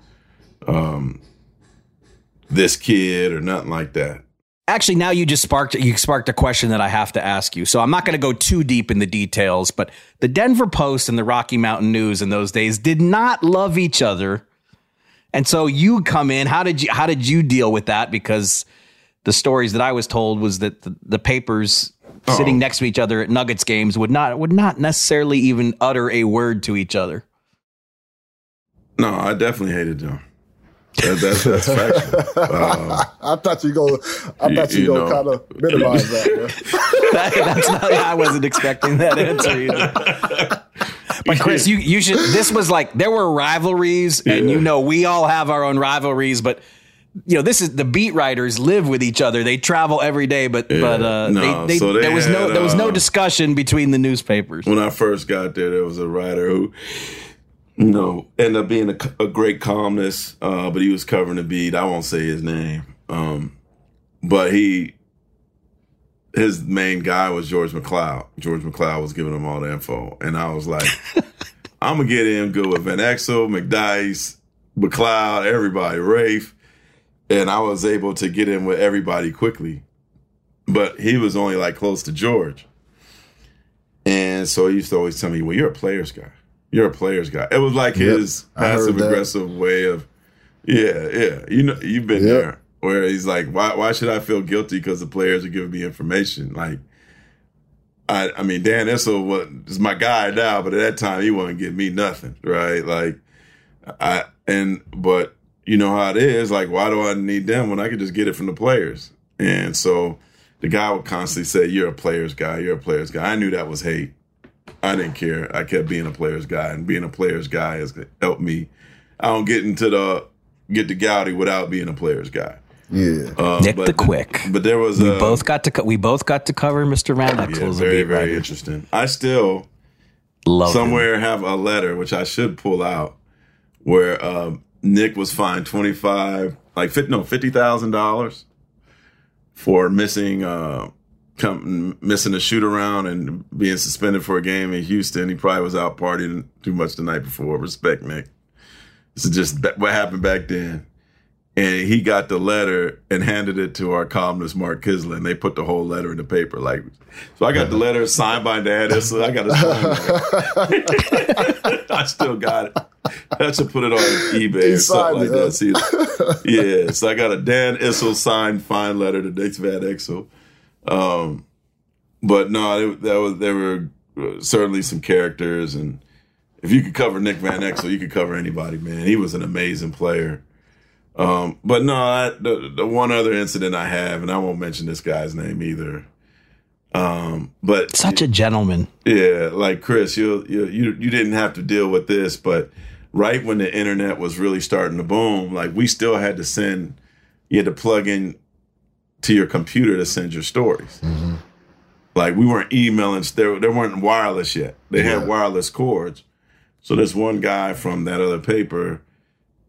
um this kid or nothing like that. Actually, now you just sparked you sparked a question that I have to ask you. So I'm not going to go too deep in the details, but the Denver Post and the Rocky Mountain News in those days did not love each other. And so you come in, how did you how did you deal with that because the stories that I was told was that the, the papers sitting next to each other at Nuggets games would not would not necessarily even utter a word to each other. No, I definitely hated them. That, that's that's factual. Um, I thought you go. I thought you, you go kind of minimize that. That- that's not. I wasn't expecting that answer either. But Chris, you you should. This was like there were rivalries, and you know we all have our own rivalries, but. You know, this is the beat writers live with each other. They travel every day, but but uh, No, they, they, so they there was no there was no uh, discussion between the newspapers. when I first got there, there was a writer who, know, ended up being a, a great columnist, uh, but he was covering the beat. I won't say his name, um, but he, his main guy was George McCloud. George McCloud was giving him all the info, and I was like, I'm gonna get in good with Van Exel, McDyess, McCloud, everybody, Raef, and I was able to get in with everybody quickly. But he was only like close to George. And so he used to always tell me, "Well, you're a players guy. You're a players guy." It was like his heard passive aggressive way of, yeah, yeah. You know, you've been Yep. there where he's like, "Why? Why should I feel guilty because the players are giving me information?" Like, I, I mean, Dan Issel was is my guy now, but at that time he wasn't giving me nothing, right? Like, I and but you know how it is. Like, why do I need them when I could just get it from the players? And so the guy would constantly say, "You're a players guy. You're a players guy." I knew that was hate. I didn't care. I kept being a players guy, and being a players guy has helped me. I don't get into the get the Gowdy without being a players guy. Yeah, Uh, Nick but the Quick. But there was we uh, both got to co- we both got to cover Mr. Van yeah, Exel very very writer. interesting. I still Love him. somewhere have a letter which I should pull out where um, Nick was fined twenty five like 50, no fifty thousand dollars for missing uh, come, missing a shoot around and being suspended for a game in Houston. He probably was out partying too much the night before. Respect, Nick. This is just what happened back then. And he got the letter and handed it to our columnist Mark Kiszla. They put the whole letter in the paper. Like, so I got the letter signed by Dad. So I got it. I still got it. I should put it on eBay or something like that. See, yeah, so I got a Dan Issel signed fine letter to Nick Van Exel. Um, but no, it, that was there were uh, certainly some characters, and if you could cover Nick Van Exel, you could cover anybody. Man, he was an amazing player. Um, but no, I, the the one other incident I have, and I won't mention this guy's name either. Um, but Such a gentleman. yeah, like Chris, you you you you didn't have to deal with this, but right when the internet was really starting to boom, like we still had to send, you had to plug in to your computer to send your stories. Like we weren't emailing, there there weren't wireless yet. They Yeah. had wireless cords. So this one guy from that other paper,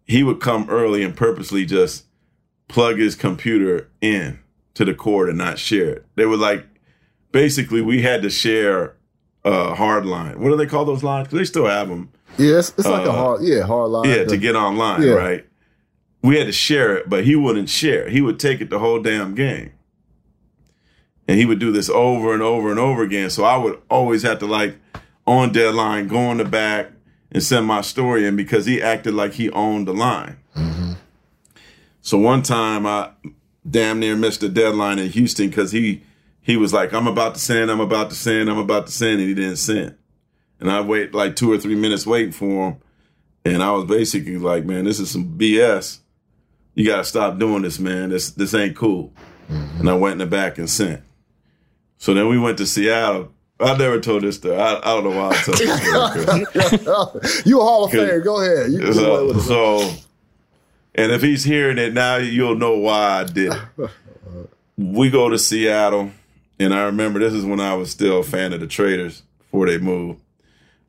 he would come early and purposely just plug his computer in to the cord and not share it. They were like, basically, we had to share a hard line. What do they call those lines? they still have them. yeah, it's, it's like a Uh, hard, yeah, hard line. Yeah, to get online, Yeah. right? We had to share it, but he wouldn't share. He would take it the whole damn game. And he would do this over and over and over again. So I would always have to like on deadline, go in the back and send my story in because he acted like he owned the line. Mm-hmm. So one time I damn near missed the deadline in Houston because he he was like, I'm about to send, I'm about to send, I'm about to send, and he didn't send. And I wait like two or three minutes waiting for him. And I was basically like, man, this is some BS. You gotta stop doing this, man. This this ain't cool. And I went in the back and sent. So then we went to Seattle. I never told this story. I, I don't know why I told this story. You a Hall of Famer. Go ahead. You, So, so, and if he's hearing it now, you'll know why I did it. We go to Seattle, and I remember this is when I was still a fan of the Traders before they moved.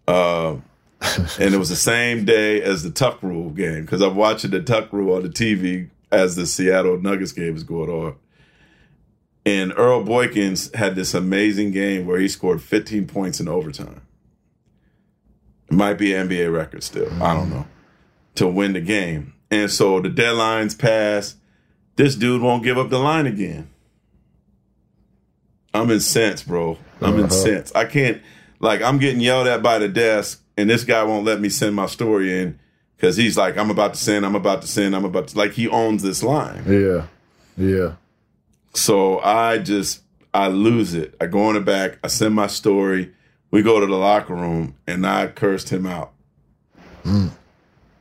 Uh, and it was the same day as the Tuck Rule game because I'm watching the Tuck Rule on the TV as the Seattle Nuggets game is going on. And Earl Boykins had this amazing game where he scored 15 points in overtime. It might be an NBA record still. I don't know. To win the game. And so the deadline's passed. This dude won't give up the line again. I'm incensed, bro. I'm Uh-huh. incensed. I can't, like, I'm getting yelled at by the desk, and this guy won't let me send my story in because he's like, I'm about to send, I'm about to send, I'm about to, like, he owns this line. Yeah, yeah. So I just I lose it. I go in the back. I send my story. We go to the locker room, and I cursed him out. I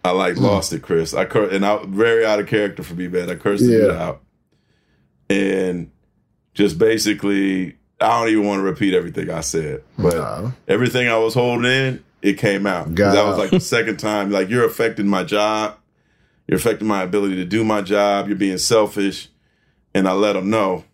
I like mm. lost it, Chris. I cursed and I very out of character for me, man. I cursed the dude out, and just basically, I don't even want to repeat everything I said, but everything I was holding in, it came out. Got that was like the second time. Like you're affecting my job, you're affecting my ability to do my job. You're being selfish, and I let them know.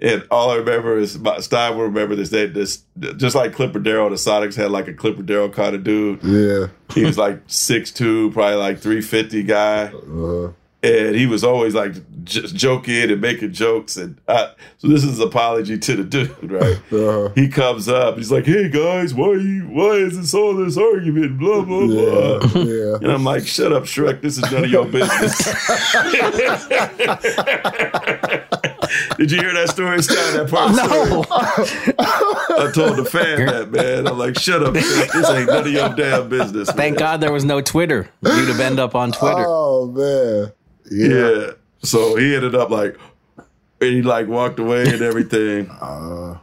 And all I remember is my Stein will remember this day. This just like Clipper Darrell, the Sonics had like a Clipper Darrell kind of dude. Yeah. He was like six two, probably like 350 guy. Uh-huh. And he was always like just joking and making jokes. And I, so this is an apology to the dude, right? Uh-huh. He comes up, he's like, "Hey guys, why are you? Why is this all this argument? Blah blah blah." Yeah. And I'm like, "Shut up, Shrek. This is none of your business." Did you hear that story, Scott? That part? No. I told the fan that man. I'm like, "Shut up, Shrek. This ain't none of your damn business." Thank man." God there was no Twitter. You'd have ended up on Twitter. Oh man. Yeah. So he ended up like, and he like walked away and everything. Uh.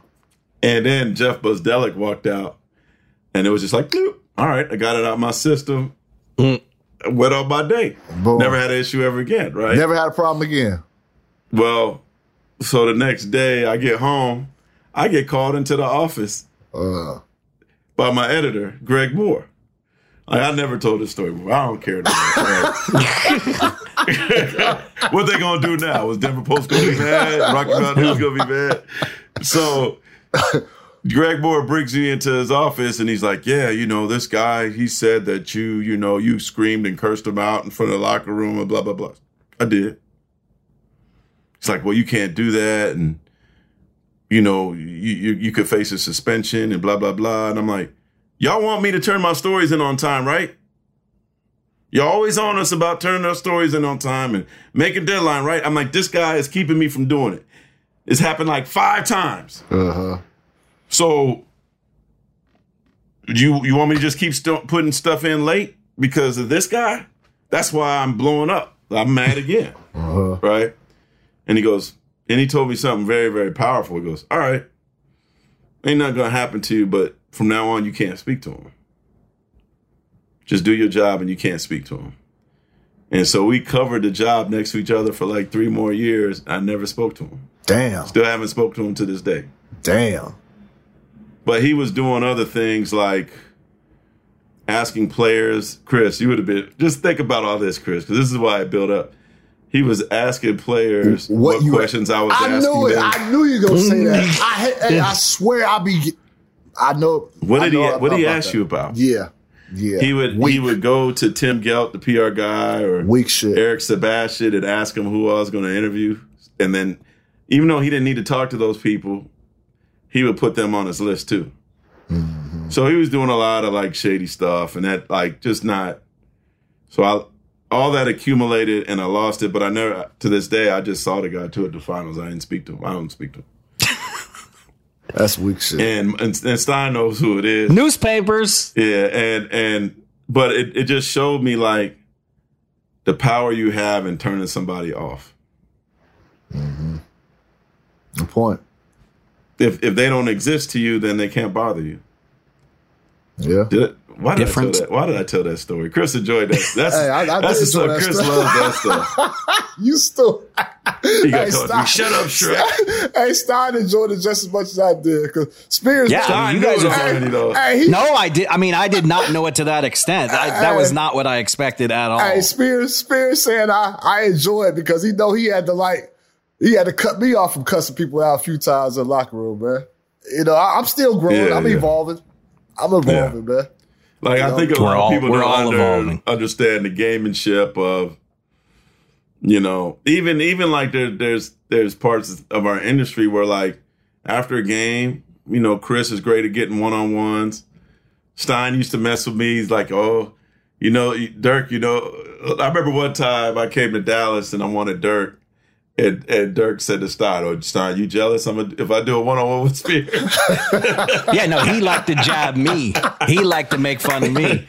and then Jeff Bzdelik walked out, and it was just like, all right, I got it out my system. Went on my day. Boom. Never had an issue ever again. Right. Never had a problem again. Well, so the next day I get home, I get called into the office Uh. by my editor, Greg Moore. Like, I never told this story before. I don't care. what they gonna do now? Was Denver Post gonna be mad? Rocky Mountain gonna be mad? So Greg Moore brings me into his office and he's like, "Yeah, you know, this guy. He said that you, you know, you screamed and cursed him out in front of the locker room and blah blah blah." I did. It's like, well, you can't do that, and you know, you you, you could face a suspension and blah blah blah. And I'm like, y'all want me to turn my stories in on time, right? You're always on us about turning our stories in on time and making deadline, right? I'm like, this guy is keeping me from doing it. It's happened like five times. Uh huh. So you you want me to just keep st- putting stuff in late because of this guy? That's why I'm blowing up. I'm mad again, Uh-huh. right? And he goes, and he told me something very very powerful. He goes, "All right, ain't nothing gonna happen to you, but from now on you can't speak to him. Just do your job, and you can't speak to him." And so we covered the job next to each other for like three more years. I never spoke to him. Damn. Still haven't spoke to him to this day. Damn. But he was doing other things like asking players. Chris, you would have been just think about all this, Chris, because this is why it built up. He was asking players what, you- questions I was I asking knew it. them. I knew you were gonna say that. I, hey, I swear, I be. I know. What I did he What did he ask that. you about? Yeah, yeah. He would he would go to Tim Gelt, the PR guy, or Weak shit. Eric Sebastian, and ask him who I was going to interview. And then, even though he didn't need to talk to those people, he would put them on his list too. Mm-hmm. So he was doing a lot of like shady stuff, and that like just not. So I all that accumulated, and I lost it. But I never to this day I just saw the guy to at the finals. I didn't speak to him. I don't speak to him. That's weak shit. And, and and Stein knows who it is. Newspapers. Yeah, and and but it, it just showed me like the power you have in turning somebody off. Mm-hmm. The point. If if they don't exist to you, then they can't bother you. Yeah. Did it, why did Different. I tell that? Why did I tell that story? Chris enjoyed that. That's Hey, I- I that's the did stuff. that Chris stuff. loves that stuff. You still. He got Hey, caught. Stein- Shut up, Shrek. hey, Stein enjoyed it just as much as I did. Because Spears. Yeah, I mean, you guys knew it are. already, though. Hey, he, No, I did. I mean, I did not know it to that extent. I, that was not what I expected at all. Hey, Spears, Spears saying I, I enjoy it because he know he had to like, he had to cut me off from cussing people out a few times in the locker room, man. You know, I, I'm still growing. Yeah, I'm yeah. evolving. I'm evolving, man. Like I You know? think a lot all- of people don't under, understand the gamemanship of, you know, even even like there, there's there's parts of our industry where like after a game, you know, Chris is great at getting one on ones. Stein used to mess with me. He's like, oh, you know, Dirk, you know, I remember one time I came to Dallas and I wanted Dirk. And, and Dirk said to Stein, "Oh, Stein, you jealous? I'm a, if I do a one on one with Spears." Yeah, no, he liked to jab me. He liked to make fun of me.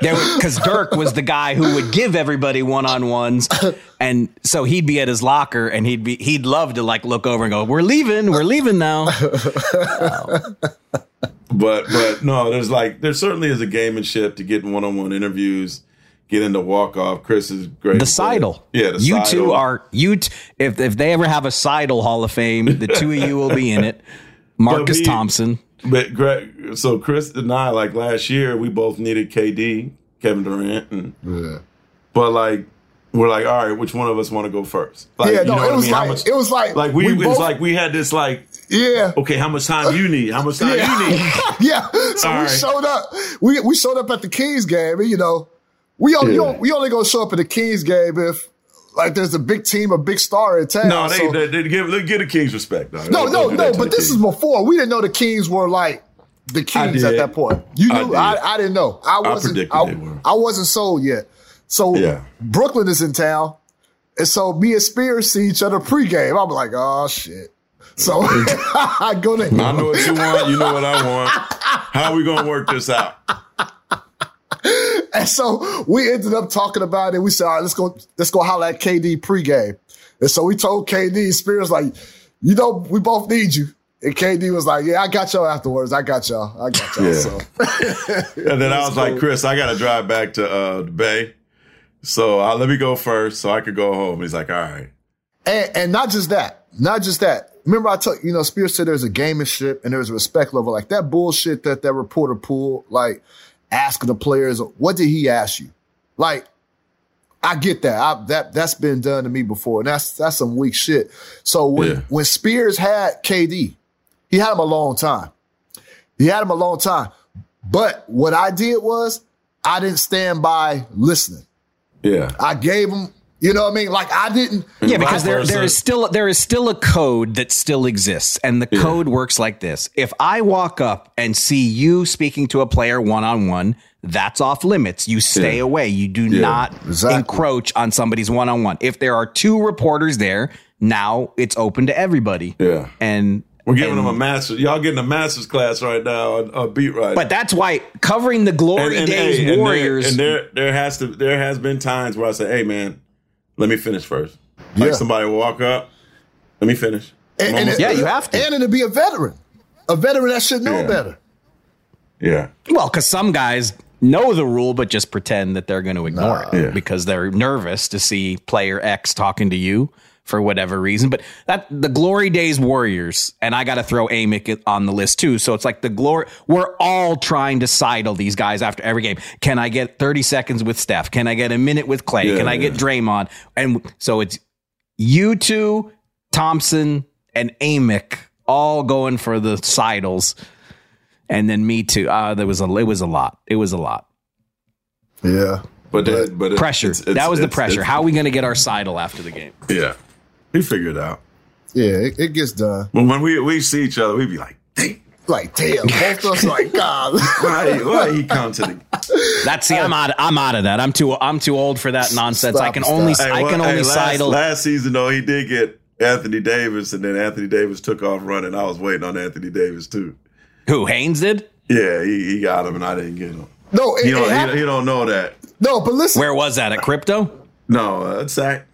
Because Dirk was the guy who would give everybody one on ones, and so he'd be at his locker, and he'd be he'd love to like look over and go, "We're leaving, we're leaving now." but but no, there's like there certainly is a gamemanship to getting one on one interviews. Get into walk off. Chris is great. The sidle. Yeah, the you sidle. two are you. T- if if they ever have a sidle Hall of Fame, the two of you will be in it. Marcus he- Thompson. But Greg, so Chris and I, like last year, we both needed KD, Kevin Durant, and Yeah. but like we're like, all right, which one of us want to go first? Like, Yeah, you no, know it what I was mean? How like- much- it was like like we, we it was like we had this like, Yeah. okay, how much time you need? How much time you need? yeah. So All we right. showed up. We we showed up at the Kings game, and you know, we only Yeah. we only gonna show up at the Kings game if like there's a big team, a big star in town. No, they, So- they, they give they give the Kings respect. Though. no, no, no. But this Kings. is before we didn't know the Kings were like the Kings at that point. You I knew did. I, I, didn't know. I I wasn't. I, were. I wasn't sold yet. So Yeah. Brooklyn is in town, and so me and Spears see each other pregame. I'm like, oh shit. So I go to I know what you want. You know what I want. How are we gonna work this out? And so we ended up talking about it. We said, all right, let's go, let's go holler at KD pregame. And so we told KD, Spears like, you know, we both need you. And KD was like, yeah, I got y'all afterwards. I got y'all. I got y'all. Yeah. So And then I was like, Chris, I got to drive back to uh, the Bay. So uh, let me go first so I could go home. He's like, all right. And, and not just that, not just that. Remember, I told you know, Spears said there's a gamemanship and there's a respect level. Like that bullshit that that reporter pulled, like asking the players, what did he ask you? Like, I get that. I, that that's been done to me before, and that's that's some weak shit. So when Yeah. when Spears had KD, he had him a long time. He had him a long time. But what I did was I didn't stand by listening. Yeah. I gave him, you know what I mean? Like I didn't. Yeah, because there versa. there is still there is still a code that still exists, and the code works like this: if I walk up and see you speaking to a player one on one, that's off limits. You stay Yeah. away. You do Yeah, not exactly. encroach on somebody's one on one. If there are two reporters there, now it's open to everybody. Yeah. and We're giving and- them a master. Y'all getting a master's class right now on, on beat right. But that's why covering the glory days hey, and there- Warriors. And there, there has to, there has been times where I say, "Hey, man, let me finish first. Like Yeah. somebody walk up, let me finish. I'm And, almost and- done. you have to. And to be a veteran, a veteran that should know Yeah. better. Yeah, Well, because some guys know the rule, but just pretend that they're going to ignore it Yeah. because they're nervous to see player X talking to you for whatever reason. But that the glory days Warriors, and I got to throw Amick on the list too. So it's like the glory. We're all trying to sidle these guys after every game. Can I get thirty seconds with Steph? Can I get a minute with Clay? Yeah, Can I get yeah. Draymond? And so it's you two, Thompson, and Amick all going for the sidles. And then me too. Uh, there was a it was a lot. It was a lot. Yeah. but it, but it, pressure. it's- it's- that was the pressure. How are we going to get our sidle after the game? Yeah, he figured it out. Yeah, it, it gets done. But when we we see each other, we be like, "Damn, Like, damn, both of us like, God. why, why he come to the That's see, I'm out. I'm out of that. I'm too. I'm too old for that nonsense. I can stop. only. Hey, I what- can hey, only last, sidle. Last season though, he did get Anthony Davis, and then Anthony Davis took off running. I was waiting on Anthony Davis too. Who Haynes did? Yeah, he, he got him, and I didn't get him. No, it, He don't, happened- he, he don't know that. no, but listen, Where was that at Crypto? No, uh, it's Zach.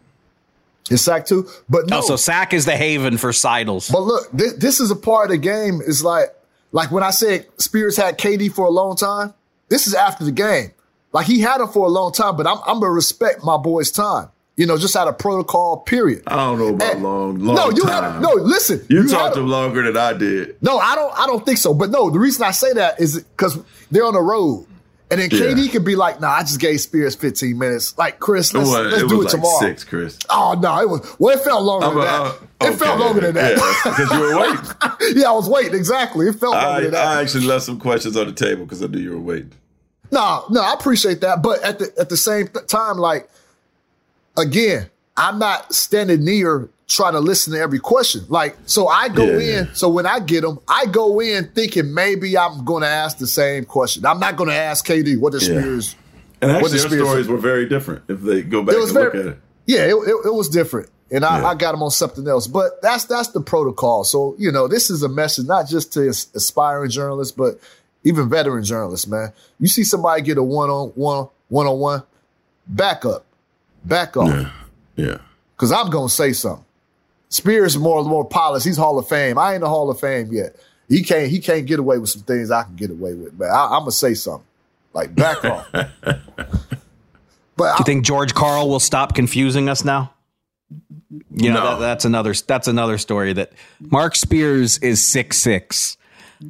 It's Sac two, But oh, no, Oh, so Sac is the haven for sidles. but look, this, this is a part of the game. It's like, like when I said Spears had KD for a long time. This is after the game. Like he had him for a long time, but I'm I'm gonna respect my boy's time. You know, just out of protocol. Period. I don't know about And- long, long no, you time. had no. Listen, You, had talked him- him longer than I did. No, I don't. I don't think so. But no, the reason I say that is because they're on the road, and then Yeah. KD could be like, "Nah, I just gave Spears 15 minutes." Like Chris, let's, was, let's it do was it like tomorrow. six, Chris. Oh no, it was. Well, it felt longer I'm than a- that. uh, it felt longer than that. Yeah, because you were waiting. yeah, I was waiting exactly. It felt longer I, than that. I actually left some questions on the table because I knew you were waiting. No, no, I appreciate that, but at the at the same th- time, like again, I'm not standing near trying to listen to every question. Like, so I go Yeah, in. So when I get them, I go in thinking maybe I'm going to ask the same question. I'm not going to ask KD what the Yeah. Spears. And what actually, the their stories were very different if they go back It was and look at it. Yeah, it, it, it was different. And I, Yeah. I got them on something else. But that's that's the protocol. So, you know, this is a message not just to aspiring journalists, but even veteran journalists, man. You see somebody get a one on one, one on one, back up, back off. Yeah. Yeah. Cause I'm gonna say something. Spears is more more polished. He's Hall of Fame. I ain't a Hall of Fame yet. He can't he can't get away with some things I can get away with. But I, I'm gonna say something. Like back off. Do you think George Karl will stop confusing us now? You know, No. that, that's another that's another story that Marc Spears is six six.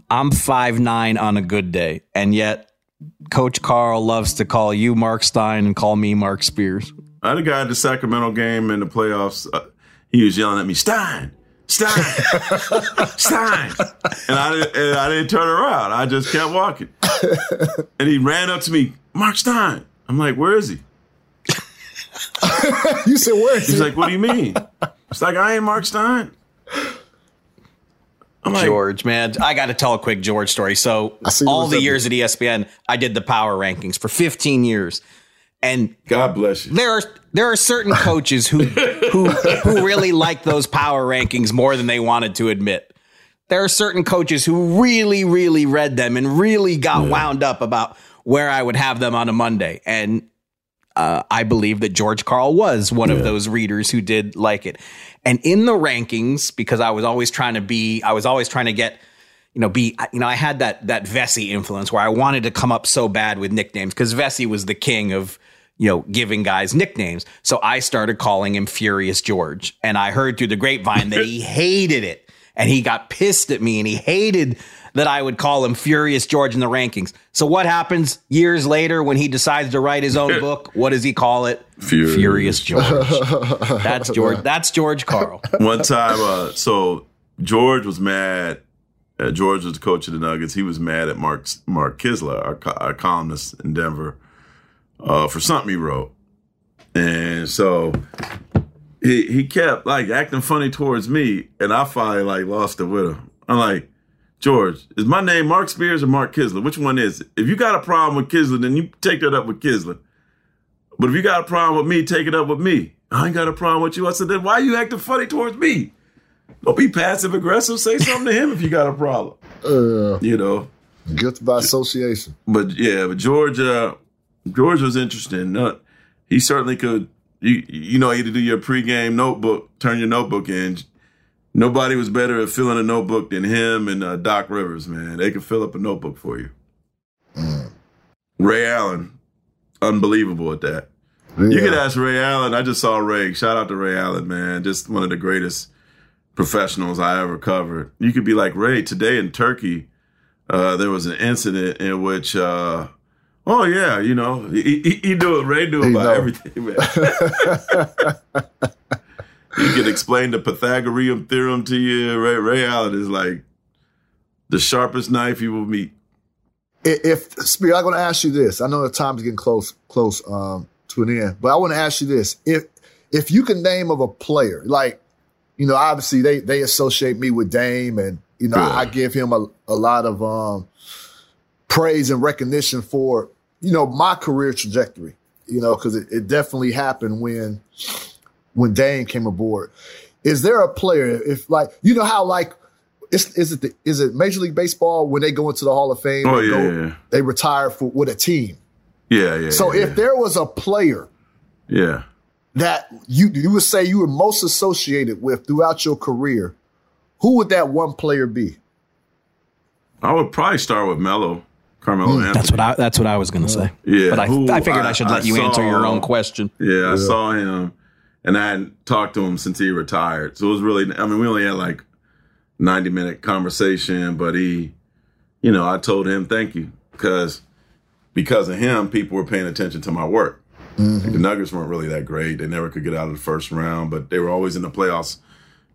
I'm five nine on a good day, and yet Coach Karl loves to call you Marc Stein and call me Marc Spears. I had a guy at the Sacramento game in the playoffs. Uh, he was yelling at me, Stein, Stein, Stein, and I didn't, and I didn't turn around. I just kept walking, and he ran up to me, Marc Stein. I'm like, where is he? you said where is He's he? like, what do you mean? It's like I ain't Marc Stein. I'm like, George, man, I got to tell a quick George story. So, all the years at ESPN, I did the power rankings for 15 years, and God bless you. there are there are certain coaches who who who really like those power rankings more than they wanted to admit. There are certain coaches who really, really read them and really got wound up about where I would have them on a Monday. And uh, I believe that George Karl was one of those readers who did like it. And in the rankings, because I was always trying to be, I was always trying to get, you know, be, you know, I had that that Vecsey influence where I wanted to come up so bad with nicknames because Vecsey was the king of, you know, giving guys nicknames. So I started calling him Furious George, and I heard through the grapevine that he hated it, and he got pissed at me, and he hated that I would call him Furious George in the rankings. So what happens years later when he decides to write his own book? What does he call it? Furious, George. That's George. That's George Karl. One time, uh, so George was mad. Uh, George was the coach of the Nuggets. He was mad at Mark Mark Kiszla, our, co- our columnist in Denver, uh, for something he wrote, and so he he kept like acting funny towards me, and I finally like lost it with him. I'm like, George, is my name Marc Spears or Mark Kiszla? Which one is it? If you got a problem with Kiszla, then you take that up with Kiszla. But if you got a problem with me, take it up with me. I ain't got a problem with you. I said, then why are you acting funny towards me? Don't be passive aggressive. Say something to him if you got a problem. Uh, You know. guilty by association. But yeah, but George, uh, George was interesting. Uh, he certainly could. You you know, you to do your pregame notebook, turn your notebook in. Nobody was better at filling a notebook than him and uh, Doc Rivers. Man, they could fill up a notebook for you. Ray Allen, unbelievable at that. You could ask Ray Allen. I just saw Ray. Shout out to Ray Allen, man. Just one of the greatest professionals I ever covered. You could be like Ray today in Turkey. Uh, there was an incident in which, uh, oh yeah, you know, he, he, he knew what Ray knew He about know. everything, man. he could explain the Pythagorean theorem to you. Ray Ray Allen is like the sharpest knife you will meet. If Spear, I'm going to ask you this. I know the time's getting close, close um, to an end, but I want to ask you this: if if you can name of a player, like you know, obviously they they associate me with Dame, and you know, I, I give him a, a lot of um, praise and recognition for you know my career trajectory. You know, because it, it definitely happened when when Dame came aboard. Is there a player if like you know how like is, is it the, is it Major League Baseball when they go into the Hall of Fame? Oh, they yeah, go- yeah. They retire for with a team. Yeah, yeah. So yeah, if there was a player yeah. that you you would say you were most associated with throughout your career, who would that one player be? I would probably start with Melo, Carmelo Anthony. That's what I. That's what I was going to say. Yeah, but I, who I figured I, should let you answer your own question. Yeah, I saw him, and I hadn't talked to him since he retired. So it was really. I mean, we only had like ninety minute conversation, but he, you know, I told him thank you because because of him, people were paying attention to my work. Mm-hmm. The Nuggets weren't really that great; they never could get out of the first round, but they were always in the playoffs.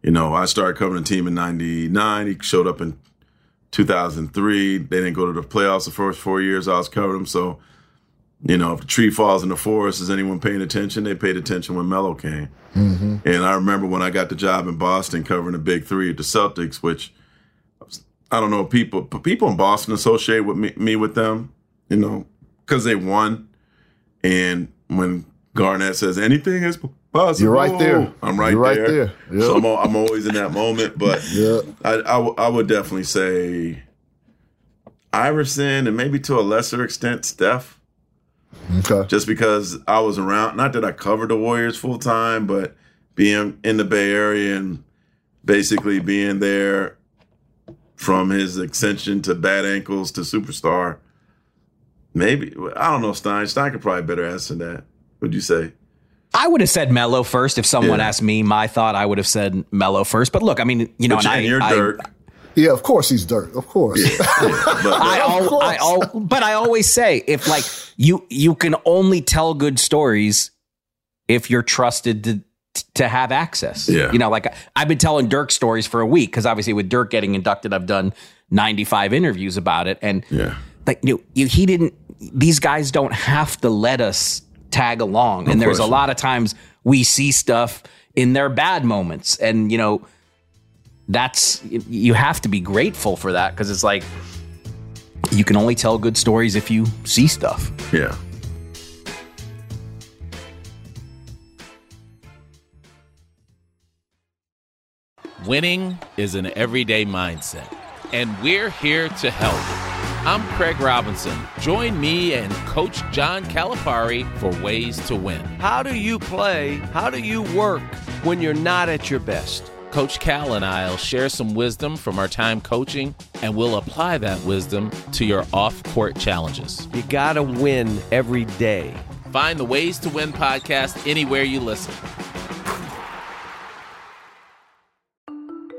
You know, I started covering the team in '99. He showed up in 2003. They didn't go to the playoffs the first four years I was covering them. So, you know, if the tree falls in the forest, is anyone paying attention? They paid attention when Melo came. Mm-hmm. And I remember when I got the job in Boston covering the Big Three at the Celtics, which I don't know people, but people in Boston associate with me, me with them, you know, because they won. And when Garnett says anything is possible, You're right there. I'm right You're right there. there. Yep. So I'm, I'm always in that moment. But Yeah. I, I, w- I would definitely say Iverson and maybe to a lesser extent Steph. Okay. Just because I was around, not that I covered the Warriors full time, but being in the Bay Area and basically being there from his ascension to bad ankles to superstar. Maybe I don't know Stein. Stein could probably better answer that. Would you say? I would have said Melo first if someone Yeah. asked me my thought. I would have said Melo first. But look, I mean, you know, But and I, and you're I, Dirk. Yeah, of course he's dirt. Of course. I, Of al- I al- but I always say if like you you can only tell good stories if you're trusted to to have access. Yeah. You know, like I've been telling Dirk stories for a week because obviously with Dirk getting inducted, I've done 95 interviews about it, and yeah, like you, you he didn't. These guys don't have to let us tag along, and there's a lot of times we see stuff in their bad moments, and you know that's you have to be grateful for that because it's like you can only tell good stories if you see stuff. Yeah. Winning is an everyday mindset, and we're here to help. I'm Craig Robinson. Join me and Coach John Calipari for Ways to Win. How do you play? How do you work when you're not at your best? Coach Cal and I will share some wisdom from our time coaching, and we'll apply that wisdom to your off court challenges. You got to win every day. Find the Ways to Win podcast anywhere you listen.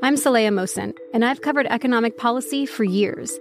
I'm Saleha Mohsin, and I've covered economic policy for years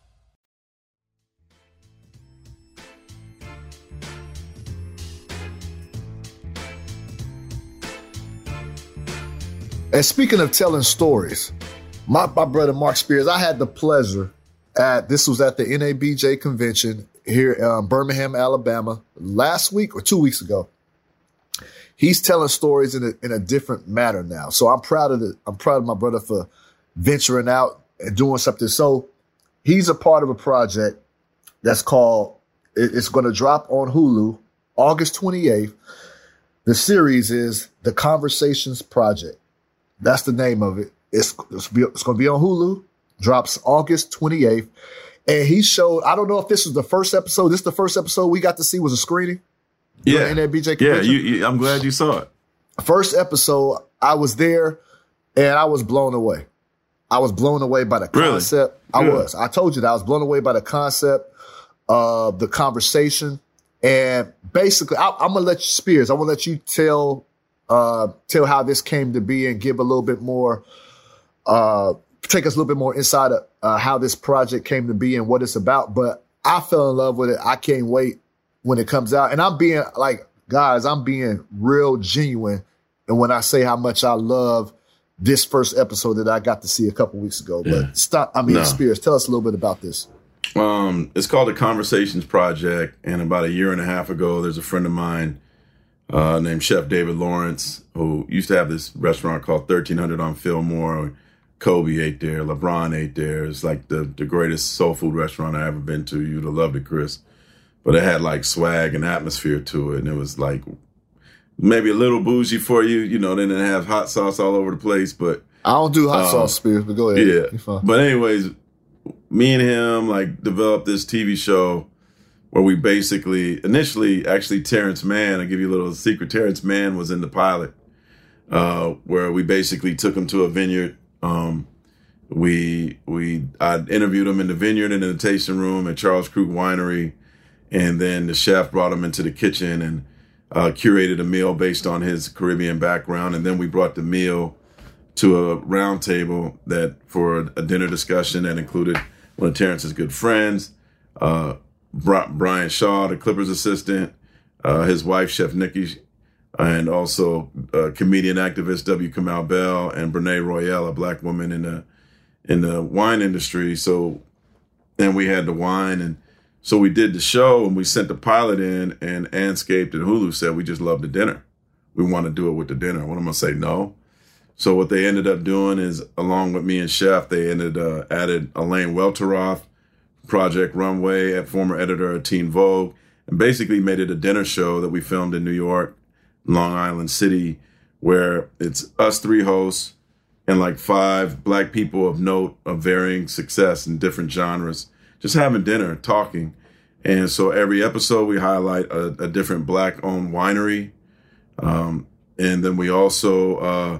And speaking of telling stories, my, my brother Marc Spears, I had the pleasure at this was at the NABJ convention here in um, Birmingham, Alabama, last week or two weeks ago. He's telling stories in a, in a different manner now. So I'm proud of the I'm proud of my brother for venturing out and doing something. So he's a part of a project that's called it's going to drop on Hulu August 28th. The series is The Conversations Project. That's the name of it. It's it's, be, it's going to be on Hulu. Drops August 28th. And he showed, I don't know if this was the first episode. This is the first episode we got to see was a screening. Yeah. In that BJ Yeah, you, you, I'm glad you saw it. First episode, I was there and I was blown away. I was blown away by the Really? concept. I Good. was. I told you that I was blown away by the concept of the conversation. And basically, I, I'm gonna let you Spears. I want to let you tell uh, tell how this came to be and give a little bit more. Uh, take us a little bit more inside of uh, how this project came to be and what it's about. But I fell in love with it. I can't wait when it comes out. And I'm being like, guys, I'm being real genuine. And when I say how much I love this first episode that I got to see a couple weeks ago, but stop. I mean, No. Spears, tell us a little bit about this. Um, it's called the Conversations Project, and about a year and a half ago, there's a friend of mine uh, named Chef David Lawrence, who used to have this restaurant called 1300 on Fillmore. Kobe ate there, LeBron ate there. It's like the, the greatest soul food restaurant I ever been to. You'd have loved it, Chris. But it had like swag and atmosphere to it. And it was like maybe a little bougie for you. You know, they didn't have hot sauce all over the place, but I don't do hot um, sauce, Spears, but go ahead. Yeah. But anyways, me and him like developed this TV show where we basically initially actually Terrence Mann, I'll give you a little secret. Terrence Mann was in the pilot, uh, where we basically took him to a vineyard. Um, we we I interviewed him in the vineyard and in the tasting room at Charles Krug Winery, and then the chef brought him into the kitchen and uh, curated a meal based on his Caribbean background, and then we brought the meal to a round table that for a dinner discussion that included one of Terrence's good friends, uh, Brian Shaw, the Clippers assistant, uh, his wife, Chef Nikki, and also uh, comedian activist W. Kamau Bell and Brenae Royal, a black woman in the in the wine industry. So then we had the wine, and so we did the show, and we sent the pilot in, and Andscape and Hulu said we just love the dinner. We want to do it with the dinner. What am I say? No. So what they ended up doing is, along with me and Chef, they ended uh, added Elaine Welteroth, Project Runway, at former editor of Teen Vogue, and basically made it a dinner show that we filmed in New York, Long Island City, where it's us three hosts and like five black people of note of varying success in different genres, just having dinner, talking. And so every episode we highlight a, a different black owned winery. Um, and then we also, uh,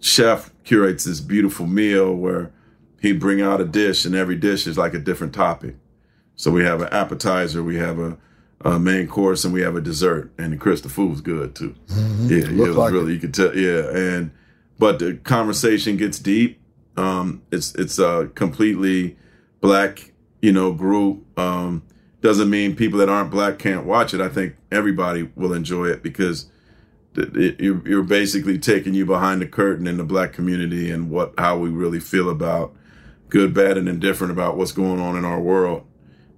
chef curates this beautiful meal where he'd bring out a dish and every dish is like a different topic. So we have an appetizer, we have a, a main course, and we have a dessert. And Chris, the food's good too. Mm-hmm. Yeah, yeah, it was like really you could tell. Yeah, and but the conversation gets deep. Um, it's it's a completely black, you know, group. Um, doesn't mean people that aren't black can't watch it. I think everybody will enjoy it because it, you're, you're basically taking you behind the curtain in the black community and what how we really feel about good, bad, and indifferent about what's going on in our world.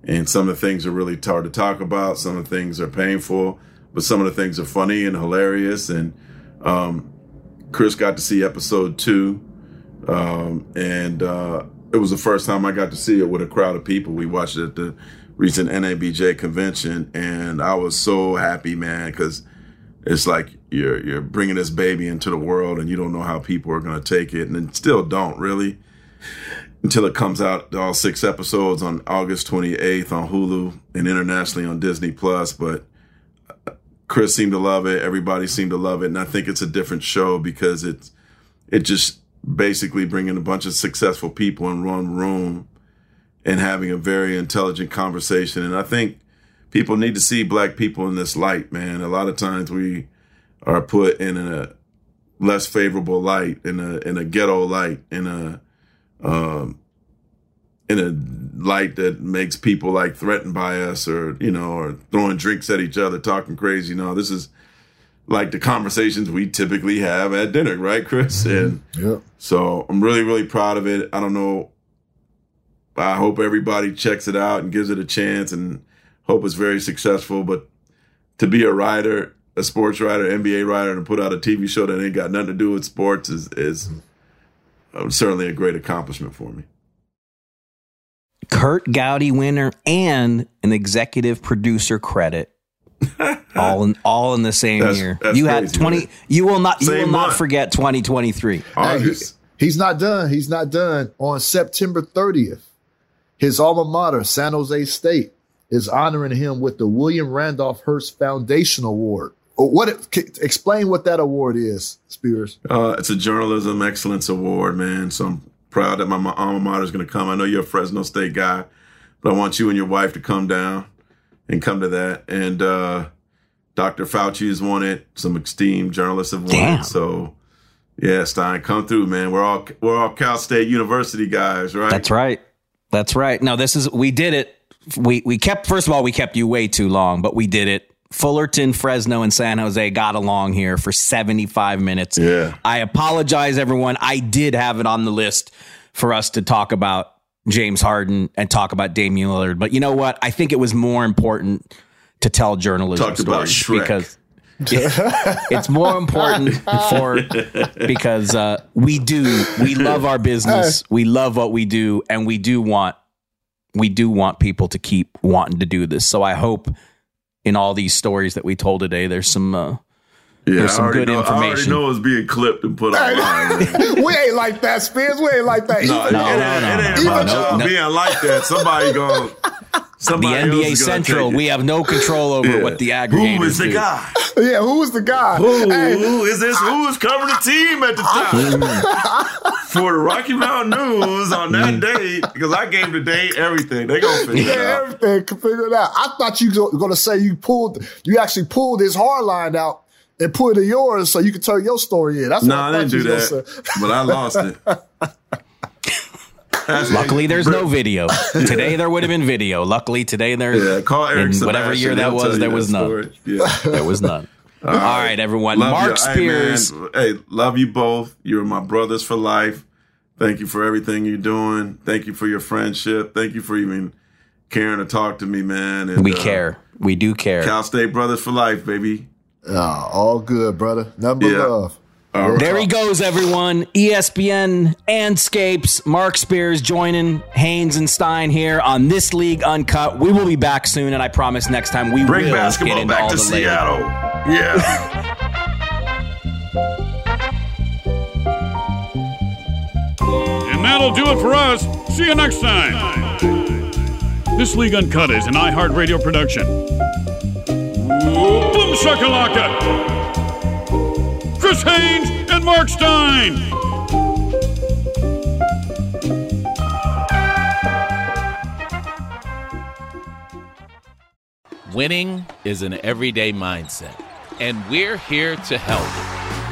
And some of the things are really hard to talk about. Some of the things are painful, but some of the things are funny and hilarious. And um, Chris got to see episode two, um, and uh, it was the first time I got to see it with a crowd of people. We watched it at the recent NABJ convention, and I was so happy, man, because it's like you're you're bringing this baby into the world, and you don't know how people are going to take it, and still don't really until it comes out all six episodes on August 28th on Hulu and internationally on Disney Plus. But Chris seemed to love it. Everybody seemed to love it, and I think it's a different show because it's it just basically bringing a bunch of successful people in one room and having a very intelligent conversation. And I think people need to see black people in this light, man. A lot of times we are put in a less favorable light, in a in a ghetto light, in a um, in a light that makes people like threatened by us or you know or throwing drinks at each other talking crazy. No this is like the conversations we typically have at dinner right chris? And yeah. so i'm really really proud of it. I don't know. I hope everybody checks it out and gives it a chance and hope it's very successful. But to be a writer a sports writer nba writer and put out a tv show that ain't got nothing to do with sports is is certainly a great accomplishment for me Curt Gowdy winner and an executive producer credit. all in all in the same That's- year. that's you had twenty. man. You will not. You Same will not forget twenty twenty three. Hey, he's not done. He's not done. On September 30th, his alma mater, San Jose State, is honoring him with the William Randolph Hearst Foundation Award. What? Explain what that award is, Spears. Uh, it's a journalism excellence award, man. So I'm proud that my, my alma mater is going to come. I know you're a Fresno State guy, but I want you and your wife to come down and come to that. And uh, Dr. Fauci has won it. Some esteemed journalists have won Damn. it. So yeah, Stein, come through, man. We're all we're all Cal State University guys, right? That's right. That's right. No, this is we did it. We we kept first of all we kept you way too long, but we did it. Fullerton, Fresno, and San Jose got along here for 75 minutes. Yeah. I apologize, everyone. I did have it on the list for us to talk about James Harden and talk about Damian Lillard. But you know what? I think it was more important to tell journalism Talked about stories Shrek. because it's more important for because uh, we do we love our business, we love what we do, and we do want we do want people to keep wanting to do this. So I hope in all these stories that we told today, there's some uh, Yeah, there's some good know, I already information. know it's being clipped and put online. we ain't like that, Spears. We ain't like that. No, it, Even- it, ain't- it ain't even- about y'all no. being like that. Somebody going the somebody else NBA Central, we have no control over Yeah. what the aggregators Who is the do. guy? Yeah, who is the guy? Who, Hey, who is this? Who is covering the team at the time? For the Rocky Mountain News on that mm. day, because I gave the day everything. They gonna figure it yeah, out. everything can figure it out. I thought you were going to say you pulled, you actually pulled his hard line out and put it in yours so you could turn your story in. That's No, what I I, didn't thought do you was that, but I lost it. That's- Luckily, there's no video. Today there would have been video. Luckily, today there's Yeah, call Eric in whatever year that he'll tell was. you There was none. There was none. All right, everyone. Love Marc you. Spears. Hey, hey, love you both. You're my brothers for life. Thank you for everything you're doing. Thank you for your friendship. Thank you for even caring to talk to me, man. And, we uh, care. We do care. Cal State brothers for life, baby. Ah, all good, brother. Number but Yeah. love. There he goes, everyone. ESPN and Scapes. Marc Spears joining Haynes and Stein here on This League Uncut. We will be back soon, and I promise next time we Bring will get into back all to the later. Seattle. Yeah. And that'll do it for us. See you next time. This League Uncut is an iHeartRadio production. Boom shakalaka! Chris Haynes and Marc Stein. Winning is an everyday mindset, and we're here to help.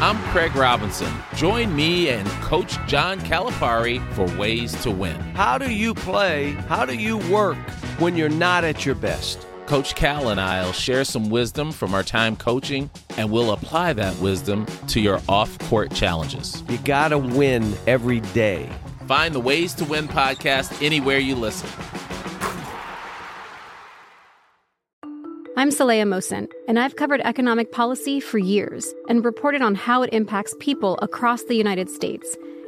I'm Craig Robinson. Join me and Coach John Calipari for Ways to Win. How do you play? How do you work when you're not at your best? Coach Cal and I will share some wisdom from our time coaching, and we'll apply that wisdom to your off court challenges. You got to win every day. Find the Ways to Win podcast anywhere you listen. I'm Saleha Mohsin, and I've covered economic policy for years and reported on how it impacts people across the United States.